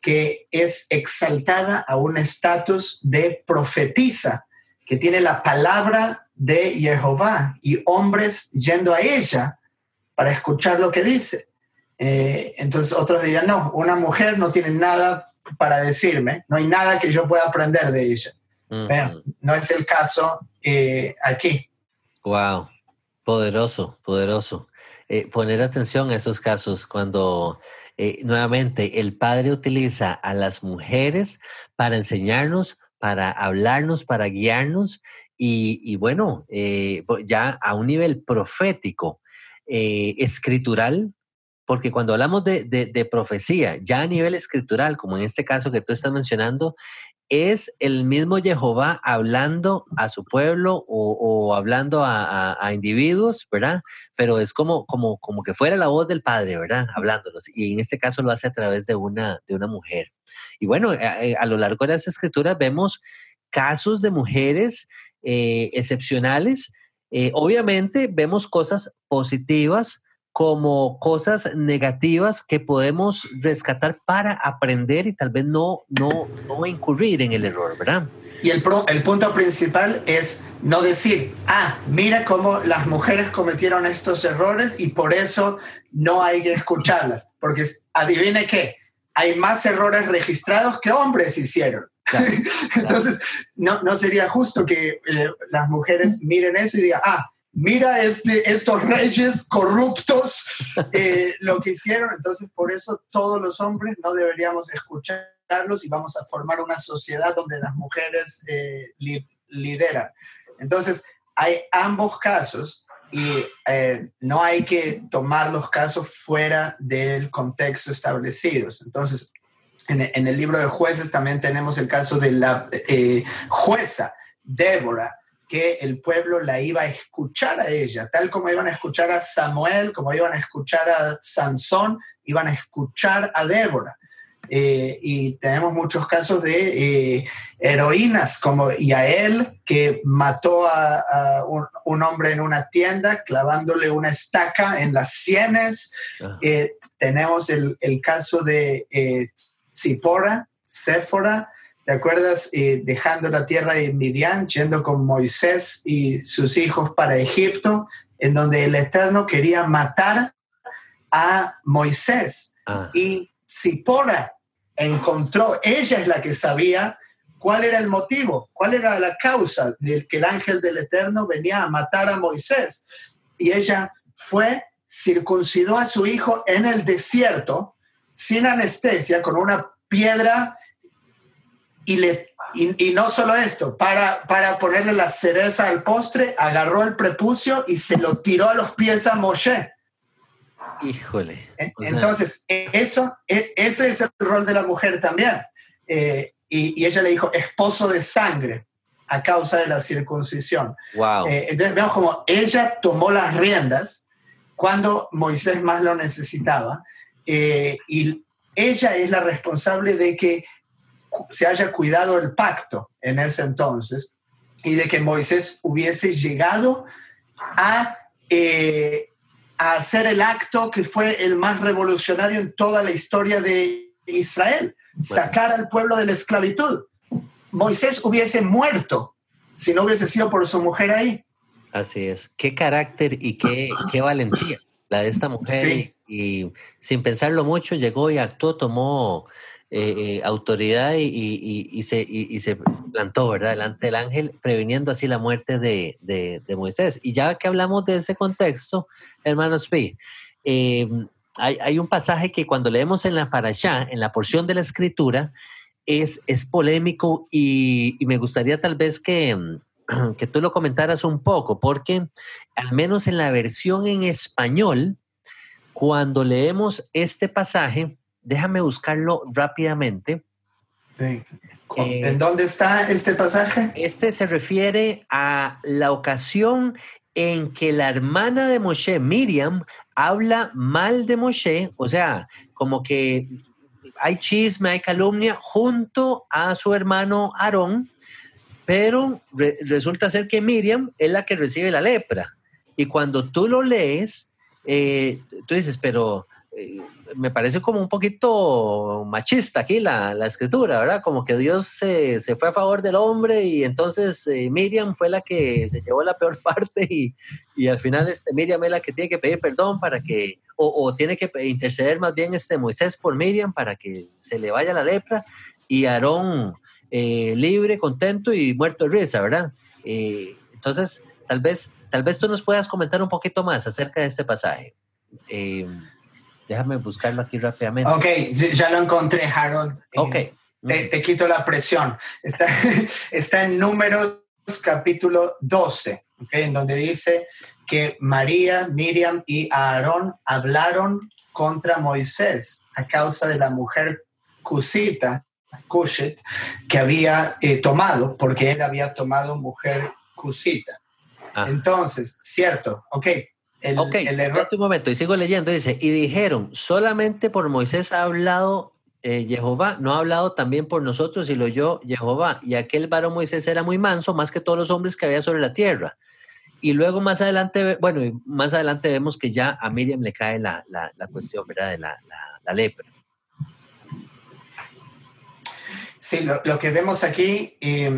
que es exaltada a un estatus de profetisa, que tiene la palabra de Jehová y hombres yendo a ella para escuchar lo que dice. Eh, entonces otros dirían, no, una mujer no tiene nada para decirme, no hay nada que yo pueda aprender de ella. Pero no es el caso eh, aquí. Wow, poderoso, poderoso. Eh, poner atención a esos casos cuando nuevamente el Padre utiliza a las mujeres para enseñarnos, para hablarnos, para guiarnos y, bueno, eh, ya a un nivel profético, eh, escritural, porque cuando hablamos de, profecía, ya a nivel escritural, como en este caso que tú estás mencionando, es el mismo Jehová hablando a su pueblo o, hablando a, individuos, ¿verdad? Pero es como, como, como que fuera la voz del Padre, ¿verdad? Hablándolos. Y en este caso lo hace a través de una, de una mujer. Y bueno, a, a lo largo de las escrituras vemos casos de mujeres eh, excepcionales. Eh, obviamente vemos cosas positivas como cosas negativas que podemos rescatar para aprender y tal vez no, no, no incurrir en el error, ¿verdad? Y el, el punto principal es no decir, ah, mira cómo las mujeres cometieron estos errores y por eso no hay que escucharlas, porque adivine qué, hay más errores registrados que hombres hicieron. Entonces, no, no, sería justo que eh, las mujeres miren eso y digan, ah, mira este, estos reyes corruptos eh, lo que hicieron. Entonces, por eso todos los hombres no deberíamos escuchar y vamos a formar una sociedad donde las mujeres eh, lideran. Entonces, hay ambos casos y eh, no hay que tomar los casos fuera del contexto establecido. Entonces, en, el libro de jueces también tenemos el caso de la eh, jueza Débora, que el pueblo la iba a escuchar a ella, tal como iban a escuchar a Samuel, como iban a escuchar a Sansón, iban a escuchar a Débora. Eh, y tenemos muchos casos de eh, heroínas como Yael, que mató a, un, hombre en una tienda clavándole una estaca en las sienes. Ah. tenemos el, el, caso de Zipora, Séfora, ¿te acuerdas? Eh, dejando la tierra de Midian, yendo con Moisés y sus hijos para Egipto, en donde el Eterno quería matar a Moisés. Ah. Y Zipora encontró, ella es la que sabía cuál era el motivo, cuál era la causa del que el ángel del Eterno venía a matar a Moisés. Y ella fue, circuncidó a su hijo en el desierto, sin anestesia, con una piedra y, le, y, no solo esto, para, para ponerle la cereza al postre, agarró el prepucio y se lo tiró a los pies a Moshe. Híjole. Entonces, eso, e, ese es el rol de la mujer también. Eh, y, ella le dijo, esposo de sangre, a causa de la circuncisión. Wow. Eh, entonces vemos como ella tomó las riendas cuando Moisés más lo necesitaba. Eh, y ella es la responsable de que se haya cuidado el pacto en ese entonces y de que Moisés hubiese llegado a, eh, a hacer el acto que fue el más revolucionario en toda la historia de Israel, sacar al pueblo de la esclavitud. Moisés hubiese muerto si no hubiese sido por su mujer ahí. Así es. Qué carácter y qué, qué valentía la de esta mujer y, sin pensarlo mucho llegó y actuó, tomó eh, eh, autoridad y, se, se, plantó, ¿verdad?, delante del ángel, previniendo así la muerte de, Moisés. Y ya que hablamos de ese contexto, hermanos, eh, hay, hay, un pasaje que cuando leemos en la parashá, en la porción de la escritura, es, es polémico y, me gustaría tal vez que, que tú lo comentaras un poco, porque al menos en la versión en español, cuando leemos este pasaje, déjame buscarlo rápidamente. Sí. Eh, ¿En dónde está este pasaje? Este se refiere a la ocasión en que la hermana de Moshe, Miriam, habla mal de Moshe, o sea, como que hay chisme, hay calumnia junto a su hermano Aarón, pero resulta ser que Miriam es la que recibe la lepra. Y cuando tú lo lees, eh, tú dices, pero eh, me parece como un poquito machista aquí la, la escritura, ¿verdad? Como que Dios se, se, fue a favor del hombre y entonces eh, Miriam fue la que se llevó la peor parte y, y, al final este, Miriam es la que tiene que pedir perdón para que, o, o, tiene que interceder más bien este Moisés por Miriam para que se le vaya la lepra y Aarón libre, contento y muerto de risa, ¿verdad? entonces, tal vez Tal vez tú nos puedas comentar un poquito más acerca de este pasaje. Eh, déjame buscarlo aquí rápidamente. Ok, ya lo encontré, Harold. Eh, ok. Te, quito la presión. Está, está en Números capítulo 12, okay, en donde dice que María, Miriam y Aarón hablaron contra Moisés a causa de la mujer cusita, Cushit, que había eh, tomado, porque él había tomado mujer cusita. Ah. Entonces, cierto, ok. El, ok, el error... un momento, y sigo leyendo, dice, y dijeron, solamente por Moisés ha hablado eh, Jehová, no ha hablado también por nosotros y lo oyó Jehová. Y aquel varón Moisés era muy manso, más que todos los hombres que había sobre la tierra. Y luego más adelante, bueno, más adelante vemos que ya a Miriam le cae la, la, la cuestión, ¿verdad? De la, la lepra. Sí, lo, lo, que vemos aquí, eh,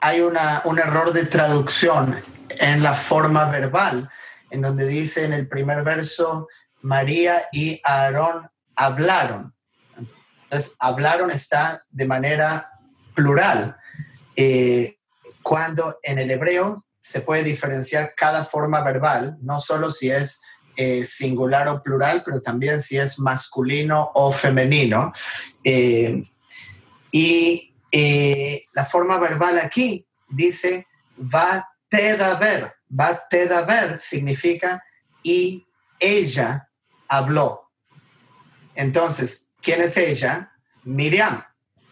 hay una, un error de traducción en la forma verbal, en donde dice en el primer verso, María y Aarón hablaron. Entonces, hablaron está de manera plural, eh, cuando en el hebreo se puede diferenciar cada forma verbal, no solo si es eh, singular o plural, pero también si es masculino o femenino. Eh, Y eh, la forma verbal aquí dice va a ver. Va a ver significa y ella habló. Entonces, ¿quién es ella? Miriam.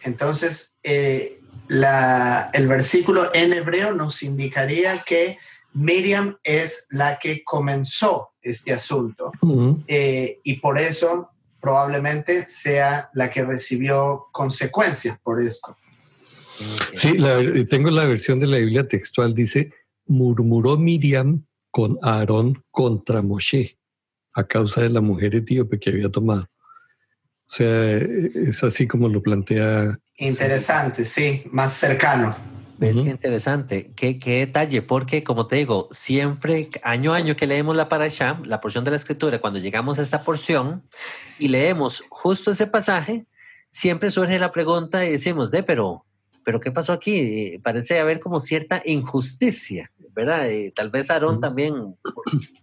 Entonces, eh, el versículo en hebreo nos indicaría que Miriam es la que comenzó este asunto eh, y por eso probablemente sea la que recibió consecuencias por esto. Sí, tengo la versión de la Biblia textual, dice, murmuró Miriam con Aarón contra Moshe a causa de la mujer etíope que había tomado. O sea, es así como lo plantea. Interesante, sí, más cercano. ¿Ves qué interesante? ¿Qué, ¿Qué, detalle, porque como te digo, siempre, año a año que leemos la parasha, la porción de la escritura, cuando llegamos a esta porción y leemos justo ese pasaje, siempre surge la pregunta y decimos, de, pero, pero ¿qué pasó aquí? Eh, parece haber como cierta injusticia, ¿verdad? Eh, tal vez Aarón también,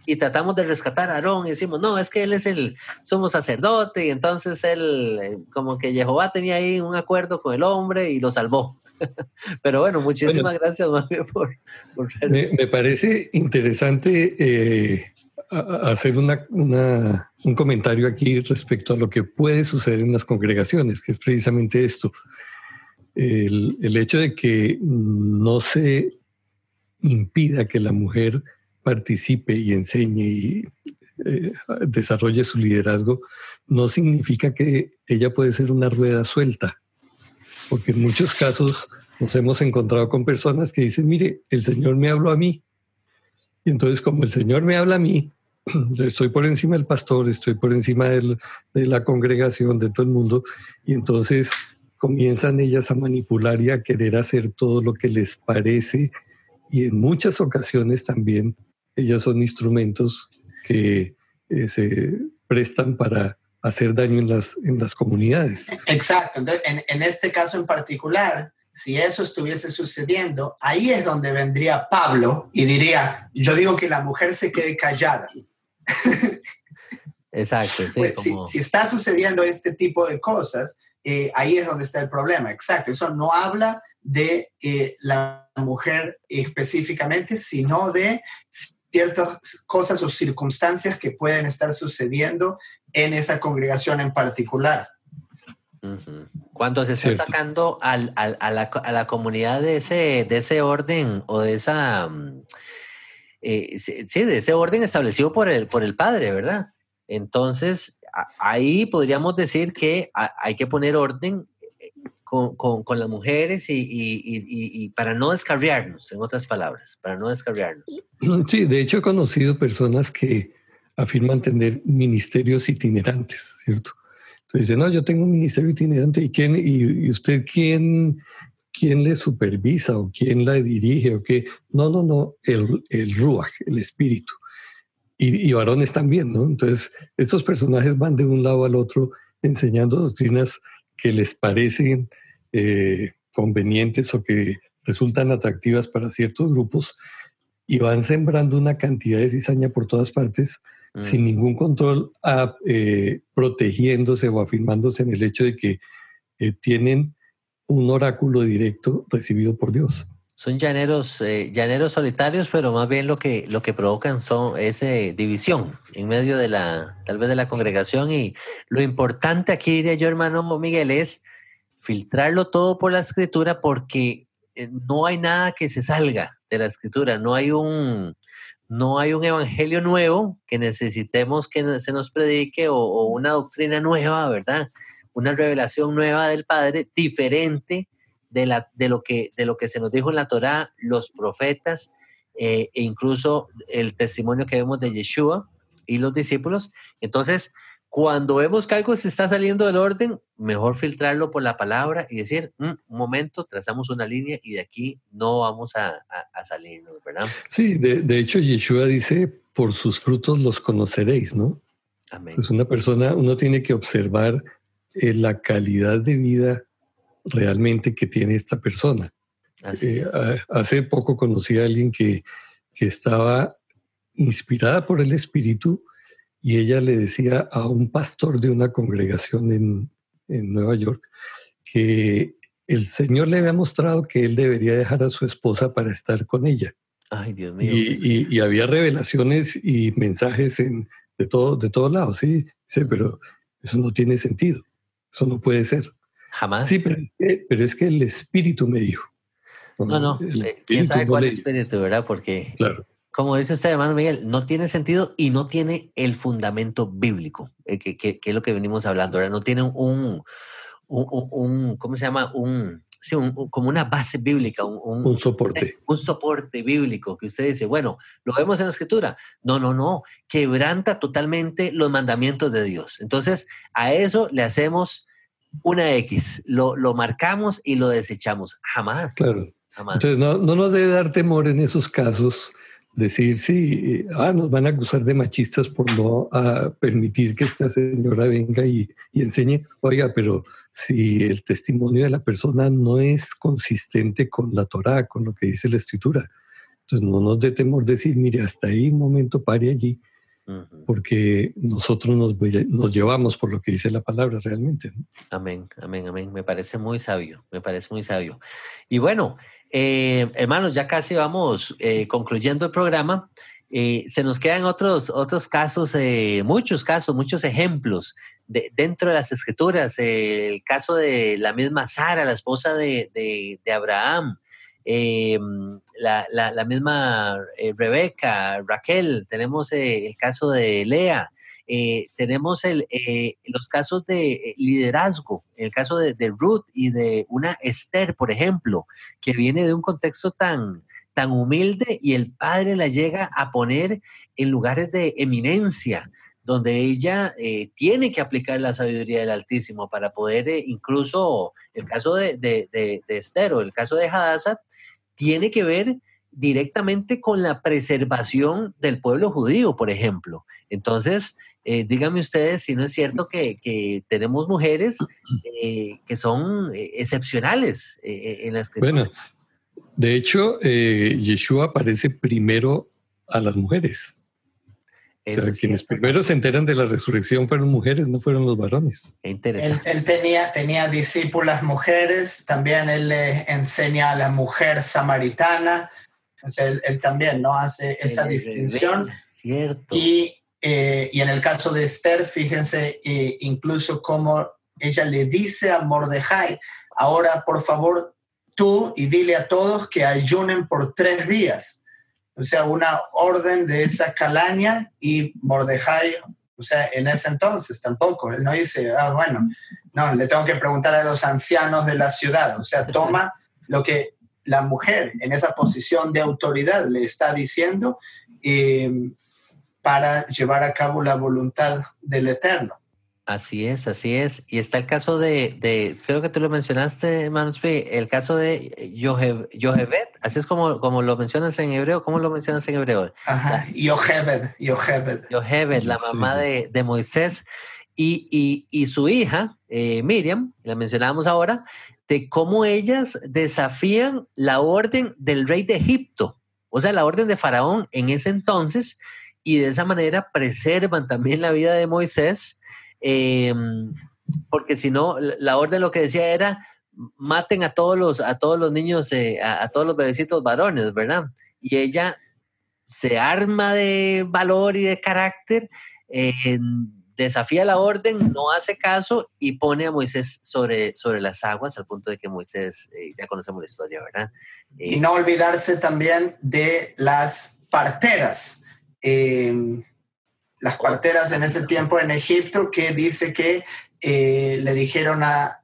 y tratamos de rescatar a Aarón y decimos, no, es que él es el sumo sacerdote y entonces él, eh, como que Jehová tenía ahí un acuerdo con el hombre y lo salvó. Pero bueno, muchísimas gracias más bien por... me, parece interesante eh, hacer una, un comentario aquí respecto a lo que puede suceder en las congregaciones, que es precisamente esto. El, hecho de que no se impida que la mujer participe y enseñe y eh, desarrolle su liderazgo, no significa que ella puede ser una rueda suelta porque en muchos casos nos hemos encontrado con personas que dicen, mire, el Señor me habló a mí. Y entonces como el Señor me habla a mí, estoy por encima del pastor, estoy por encima de la congregación, de todo el mundo, y entonces comienzan ellas a manipular y a querer hacer todo lo que les parece, y en muchas ocasiones también ellas son instrumentos que eh, se prestan para hacer daño en las, en las comunidades. Exacto. Entonces, en, este caso en particular, si eso estuviese sucediendo, ahí es donde vendría Pablo y diría, yo digo que la mujer se quede callada. Exacto. Sí, pues, si, está sucediendo este tipo de cosas, eh, ahí es donde está el problema. Exacto. Eso no habla de eh, la mujer específicamente, sino de ciertas cosas o circunstancias que pueden estar sucediendo en esa congregación en particular. Cuando se está sacando a, la, comunidad de ese, de ese orden o de esa... Mm, eh, sí, de ese orden establecido por el, por el padre, ¿verdad? Entonces, ahí podríamos decir que hay que poner orden con, las mujeres y, para no descarriarnos, en otras palabras, para no descarriarnos. Sí, de hecho he conocido personas que afirman tener ministerios itinerantes, ¿cierto? Entonces dicen, no, yo tengo un ministerio itinerante y, quién, y, usted quién, quién le supervisa o quién la dirige o qué. No, no, no, el, el Ruach, el espíritu. Y, y varones también, ¿no? Entonces, estos personajes van de un lado al otro enseñando doctrinas que les parecen eh, convenientes o que resultan atractivas para ciertos grupos y van sembrando una cantidad de cizaña por todas partes sin mm. ningún control, eh, protegiéndose o afirmándose en el hecho de que eh, tienen un oráculo directo recibido por Dios. Son llaneros, llaneros solitarios, pero más bien lo que, lo que provocan son esa división en medio de la, tal vez de la congregación. Y lo importante aquí, diría yo, hermano Miguel, es filtrarlo todo por la escritura porque eh, no hay nada que se salga de la escritura, no hay un, no hay un evangelio nuevo que necesitemos que se nos predique o, una doctrina nueva, ¿verdad? Una revelación nueva del Padre diferente de, la, de, lo, que, de lo que se nos dijo en la Torá, los profetas eh, e incluso el testimonio que vemos de Yeshua y los discípulos. Entonces, cuando vemos que algo se está saliendo del orden, mejor filtrarlo por la palabra y decir, mm, un momento, trazamos una línea y de aquí no vamos a, a, salirnos, ¿verdad? Sí, de, hecho Yeshua dice, por sus frutos los conoceréis, ¿no? Amén. Pues una persona, uno tiene que observar eh, la calidad de vida realmente que tiene esta persona. Eh, hace poco conocí a alguien que, que estaba inspirada por el Espíritu, y ella le decía a un pastor de una congregación en, Nueva York que el Señor le había mostrado que él debería dejar a su esposa para estar con ella. Ay, Dios mío. Y, había revelaciones y mensajes en, de, todo, de todos lados, sí, sí, pero eso no tiene sentido. Eso no puede ser. Jamás. Sí, pero, pero es que el Espíritu me dijo. No, no, eh, quién sabe cuál espíritu, ¿verdad? Porque, como dice usted, hermano Miguel, no tiene sentido y no tiene el fundamento bíblico, eh, que, es lo que venimos hablando, ¿verdad? No tiene un, un, ¿cómo se llama? Un, sí, como una base bíblica, un, un, soporte. Un soporte bíblico, que usted dice, bueno, lo vemos en la escritura. No, no, no, quebranta totalmente los mandamientos de Dios. Entonces, a eso le hacemos una X, lo, lo marcamos y lo desechamos. Jamás. Claro. Entonces, no, no nos debe dar temor en esos casos decir, sí, ah, nos van a acusar de machistas por no ah, permitir que esta señora venga y, y, enseñe. Oiga, pero si el testimonio de la persona no es consistente con la Torah, con lo que dice la Escritura, entonces no nos dé temor decir, mire, hasta ahí un momento pare allí, porque nosotros nos, nos, llevamos por lo que dice la palabra realmente. Amén, amén, amén. Me parece muy sabio, me parece muy sabio. Y bueno, eh, hermanos, ya casi vamos eh, concluyendo el programa. Eh, se nos quedan otros, otros casos, muchos casos, muchos ejemplos de, dentro de las escrituras. el caso de la misma Sara, la esposa de, de, de Abraham, eh, la, la, misma eh, Rebeca, Raquel, tenemos eh, el caso de Lea, tenemos el, los casos de liderazgo, el caso de, Ruth y de una Esther, por ejemplo, que viene de un contexto tan, tan humilde y el padre la llega a poner en lugares de eminencia donde ella tiene que aplicar la sabiduría del Altísimo para poder, incluso el caso de, de, de, Esther o el caso de Hadassah, tiene que ver directamente con la preservación del pueblo judío, por ejemplo. Entonces, eh, díganme ustedes si no es cierto que, tenemos mujeres eh, que son eh, excepcionales en la escritura. Bueno, de hecho, Yeshua aparece primero a las mujeres quienes primero se enteran de la resurrección fueron mujeres, no fueron los varones. Interesante. Él, tenía, tenía discípulas mujeres, también él le enseña a la mujer samaritana, o sea, él, también no hace esa distinción. cierto. Y, eh, y, en el caso de Esther, fíjense eh, incluso cómo ella le dice a Mordejai, ahora por favor tú y dile a todos que ayunen por tres días o sea, una orden de esa calaña y Mordejai, o sea, en ese entonces tampoco, él no dice, ah, bueno, no, le tengo que preguntar a los ancianos de la ciudad, o sea, toma lo que la mujer en esa posición de autoridad le está diciendo eh, para llevar a cabo la voluntad del Eterno. Así es, así es. Y está el caso de, de creo que tú lo mencionaste, Manuspi, el caso de Yohebed, así es como, como lo mencionas en hebreo, ¿cómo lo mencionas en hebreo? Ajá, Yohebed, Yohebed. Yohebed, la mamá de, de Moisés y, y, y, su hija, eh, Miriam, la mencionábamos ahora, de cómo ellas desafían la orden del rey de Egipto, o sea, la orden de Faraón en ese entonces, y de esa manera preservan también la vida de Moisés Em, porque si no, la orden lo que decía era maten a todos los, a todos los niños, eh, a, todos los bebecitos varones, ¿verdad? Y ella se arma de valor y de carácter, desafía la orden, no hace caso y pone a Moisés sobre, sobre las aguas al punto de que Moisés, eh, ya conocemos la historia, ¿verdad? y no olvidarse también de las parteras. Las cuarteras en ese tiempo en Egipto, que dice que eh, le dijeron a,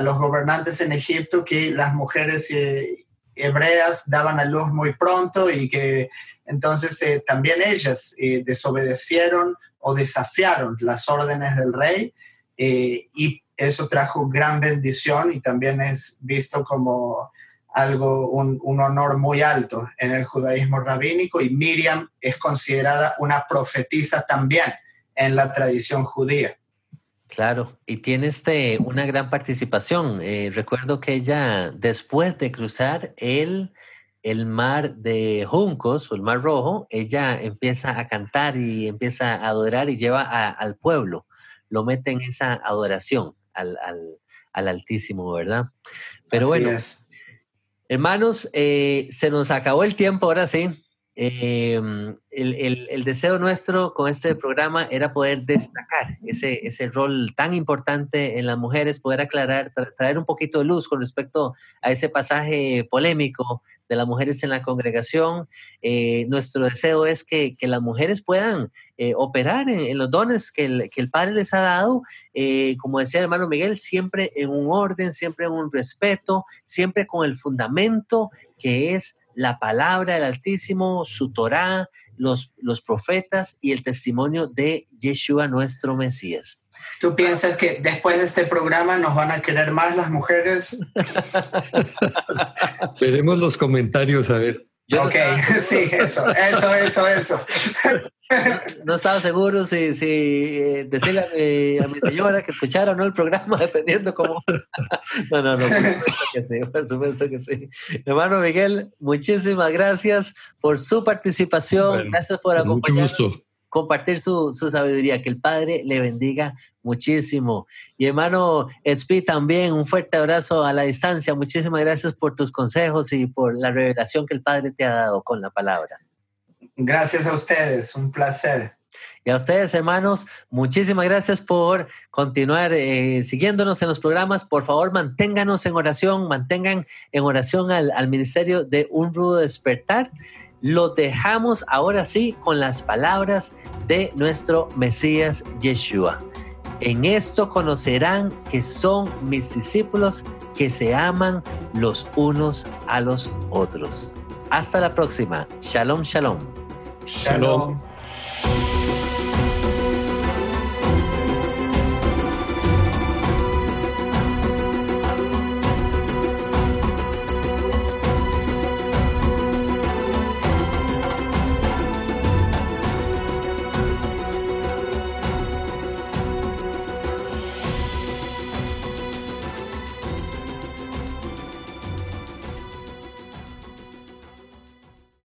los gobernantes en Egipto que las mujeres eh, hebreas daban a luz muy pronto y que entonces eh, también ellas desobedecieron o desafiaron las órdenes del rey y eso trajo gran bendición y también es visto como algo, un, honor muy alto en el judaísmo rabínico y Miriam es considerada una profetisa también en la tradición judía. Claro, y tiene este, una gran participación. Eh, recuerdo que ella, después de cruzar el, el mar de juncos o el mar rojo, ella empieza a cantar y empieza a adorar y lleva al pueblo, lo mete en esa adoración al, al Altísimo, ¿verdad? Pero bueno, hermanos, eh, se nos acabó el tiempo, ahora sí. Em, el, deseo nuestro con este programa era poder destacar ese, ese rol tan importante en las mujeres, poder aclarar, traer un poquito de luz con respecto a ese pasaje polémico de las mujeres en la congregación. Eh, nuestro deseo es que, las mujeres puedan eh, operar en, los dones que el, Padre les ha dado, eh, como decía el hermano Miguel, siempre en un orden, siempre en un respeto, siempre con el fundamento que es la palabra del Altísimo, su Torá, los, los profetas y el testimonio de Yeshua, nuestro Mesías. ¿Tú piensas que después de este programa nos van a querer más las mujeres? Veremos los comentarios, a ver ok, sí, eso, eso, eso, eso. No estaba seguro si, si eh, decirle a mi, señora que escuchara o no el programa, dependiendo cómo. No, no, no, por supuesto que sí, por supuesto que sí. Hermano Miguel, muchísimas gracias por su participación, gracias por acompañarnos compartir su, sabiduría. Que el Padre le bendiga muchísimo. Y hermano Edspi, también un fuerte abrazo a la distancia. Muchísimas gracias por tus consejos y por la revelación que el Padre te ha dado con la palabra. Gracias a ustedes, un placer. Y a ustedes, hermanos, muchísimas gracias por continuar eh, siguiéndonos en los programas. Por favor, manténganos en oración, mantengan en oración al, al Ministerio de Un Rudo Despertar lo dejamos ahora sí con las palabras de nuestro Mesías Yeshua. En esto conocerán que son mis discípulos que se aman los unos a los otros. Hasta la próxima. Shalom, shalom. Shalom.